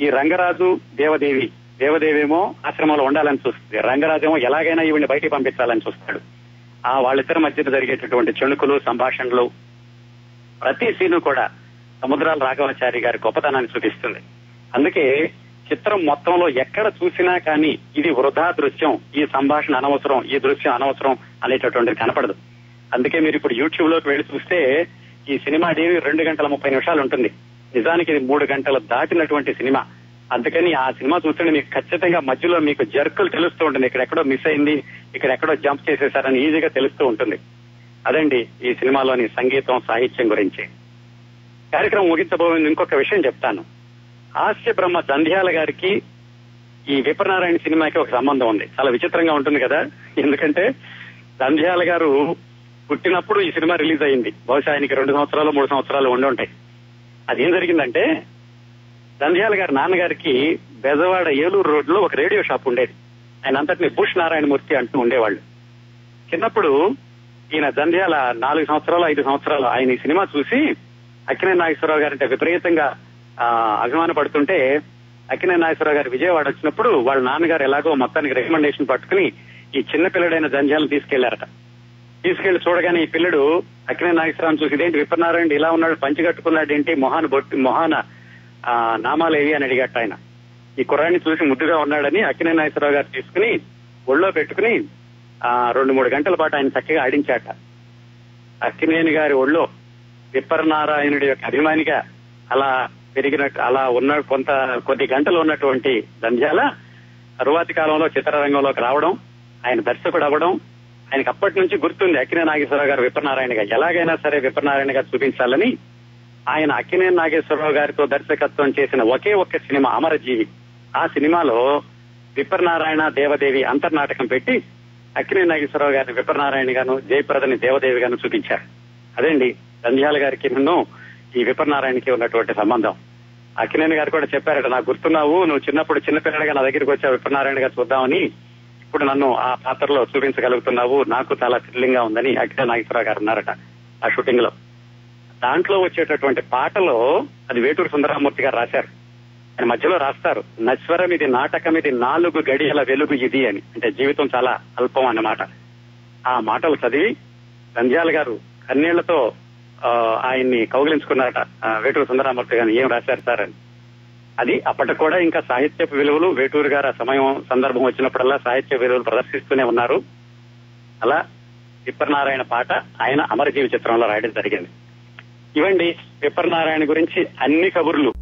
ఈ రంగరాజు దేవదేవి దేవదేవేమో ఆశ్రమంలో ఉండాలని చూస్తుంది. రంగరాజేమో ఎలాగైనా ఈవిని బయటికి పంపించాలని చూస్తాడు. ఆ వాళ్ళిద్దరి మధ్య జరిగేటటువంటి చెణుకులు సంభాషణలు ప్రతి సీను కూడా సముద్రాల రాఘవాచారి గారి గొప్పతనాన్ని చూపిస్తుంది. అందుకే చిత్రం మొత్తంలో ఎక్కడ చూసినా కానీ ఇది వృధా దృశ్యం ఈ సంభాషణ అనవసరం ఈ దృశ్యం అనవసరం అనేటటువంటిది కనపడదు. అందుకే మీరు ఇప్పుడు యూట్యూబ్లోకి వెళ్ళి చూస్తే ఈ సినిమా డేవి రెండు గంటల ముప్పై నిమిషాలు ఉంటుంది. నిజానికి ఇది మూడు గంటలు దాటినటువంటి సినిమా. అందుకని ఆ సినిమా చూస్తుంటే మీకు ఖచ్చితంగా మధ్యలో మీకు జర్కులు తెలుస్తూ ఉంటుంది. ఇక్కడ ఎక్కడో మిస్ అయింది ఇక్కడ ఎక్కడో జంప్ చేసేసారని ఈజీగా తెలుస్తూ ఉంటుంది. అదండి ఈ సినిమాలోని సంగీతం సాహిత్యం గురించి. కార్యక్రమం ముగించబోయింది ఇంకొక విషయం చెప్తాను. హాస్య బ్రహ్మ దంధ్యాల గారికి ఈ విప్రనారాయణ సినిమాకి ఒక సంబంధం ఉంది. చాలా విచిత్రంగా ఉంటుంది కదా. ఎందుకంటే దంధ్యాల గారు పుట్టినప్పుడు ఈ సినిమా రిలీజ్ అయింది. బహుశా ఆయనకి రెండు సంవత్సరాలు మూడు సంవత్సరాలు ఉండి ఉంటాయి. అదేం జరిగిందంటే దంధ్యాల గారి నాన్నగారికి బెజవాడ ఏలూరు రోడ్లో ఒక రేడియో షాప్ ఉండేది. ఆయన అంతటిని బుష్ నారాయణమూర్తి అంటూ ఉండేవాళ్ళు. చిన్నప్పుడు ఈయన దంధ్యాల నాలుగు సంవత్సరాలు ఐదు సంవత్సరాలు ఆయన ఈ సినిమా చూసి అక్కినే నాగేశ్వరరావు గారంటే విపరీతంగా అభిమాన పడుతుంటే అక్కినే నాగేశ్వరరావు గారు విజయవాడ వచ్చినప్పుడు వాళ్ళ నాన్నగారు ఎలాగో మొత్తానికి రికమెండేషన్ పట్టుకుని ఈ చిన్న పిల్లడైన జంజాలను తీసుకెళ్ళారట. తీసుకెళ్ళి చూడగానే ఈ పిల్లడు అక్కినే నాగేశ్వరరావు చూసి ఇదేంటి విప్రనారాయణ ఇలా ఉన్నాడు పంచి కట్టుకున్నాడు ఏంటి? మొహాన బొట్టి మొహాన ఆ, నామాలు ఏవి అని అడిగట్ట ఆయన. ఈ కుర్రాన్ని చూసి ముద్దుగా ఉన్నాడని అక్కినే నాగేశ్వరరావు గారు తీసుకుని ఒళ్ళో పెట్టుకుని ఆ రెండు మూడు గంటల పాటు ఆయన చక్కగా ఆడించాట. అక్కినేని గారి ఒళ్ళో విప్పరనారాయణుడి యొక్క అభిమానిగా అలా పెరిగిన అలా ఉన్న కొంత కొద్ది గంటలు ఉన్నటువంటి దంధ్యాల తరువాతి కాలంలో చిత్రరంగంలోకి రావడం ఆయన దర్శకుడు అవ్వడం ఆయనకు అప్పటి నుంచి గుర్తుంది అక్కినే నాగేశ్వరరావు గారు విప్రనారాయణగా ఎలాగైనా సరే విప్రనారాయణగా చూపించాలని ఆయన అక్కినే నాగేశ్వరరావు గారితో దర్శకత్వం చేసిన ఒకే ఒక్క సినిమా అమరజీవి. ఆ సినిమాలో విప్రనారాయణ దేవదేవి అంతర్నాటకం పెట్టి అక్కినే నాగేశ్వరరావు గారిని విప్రనారాయణ గాను జయప్రదని దేవదేవి గాను చూపించారు. అదండి నంద్యాల గారికి నన్ను ఈ విపన్నారాయణకి ఉన్నటువంటి సంబంధం. అక్కినేని గారు కూడా చెప్పారట నాకు గుర్తున్నావు నువ్వు చిన్నప్పుడు చిన్నపిల్లడిగా నా దగ్గరికి వచ్చావు విపన్నారాయణ గారు చూద్దామని ఇప్పుడు నన్ను ఆ పాత్రలో చూపించగలుగుతున్నావు నాకు చాలా థ్రిల్లింగ్గా ఉందని అక్కినే నాగేశ్వరరావు గారు అన్నారట ఆ షూటింగ్లో. దాంట్లో వచ్చేటటువంటి పాటలో అది వేటూరు సుందరమూర్తి గారు రాశారు. ఆయన మధ్యలో రాస్తారు నశ్వరం ఇది నాటకం ఇది నాలుగు గడియల వెలుగు ఇది అని. అంటే జీవితం చాలా అల్పం అన్నమాట. ఆ మాటలు చదివి నంద్యాల గారు కన్నీళ్ళతో ఆయన్ని కౌగిలించుకున్నారట వేటూరు సుందరమూర్తి గారిని. ఏం రాశారు సార్ అని. అది అప్పటికి కూడా ఇంకా సాహిత్యపు విలువలు వేటూరు గారు ఆ సమయం సందర్భం వచ్చినప్పుడల్లా సాహిత్య విలువలు ప్రదర్శిస్తూనే ఉన్నారు. అలా విప్పరనారాయణ పాట ఆయన అమరజీవి చిత్రంలో రాయడం జరిగింది. ఇవండి విప్పరనారాయణ గురించి అన్ని కబుర్లు.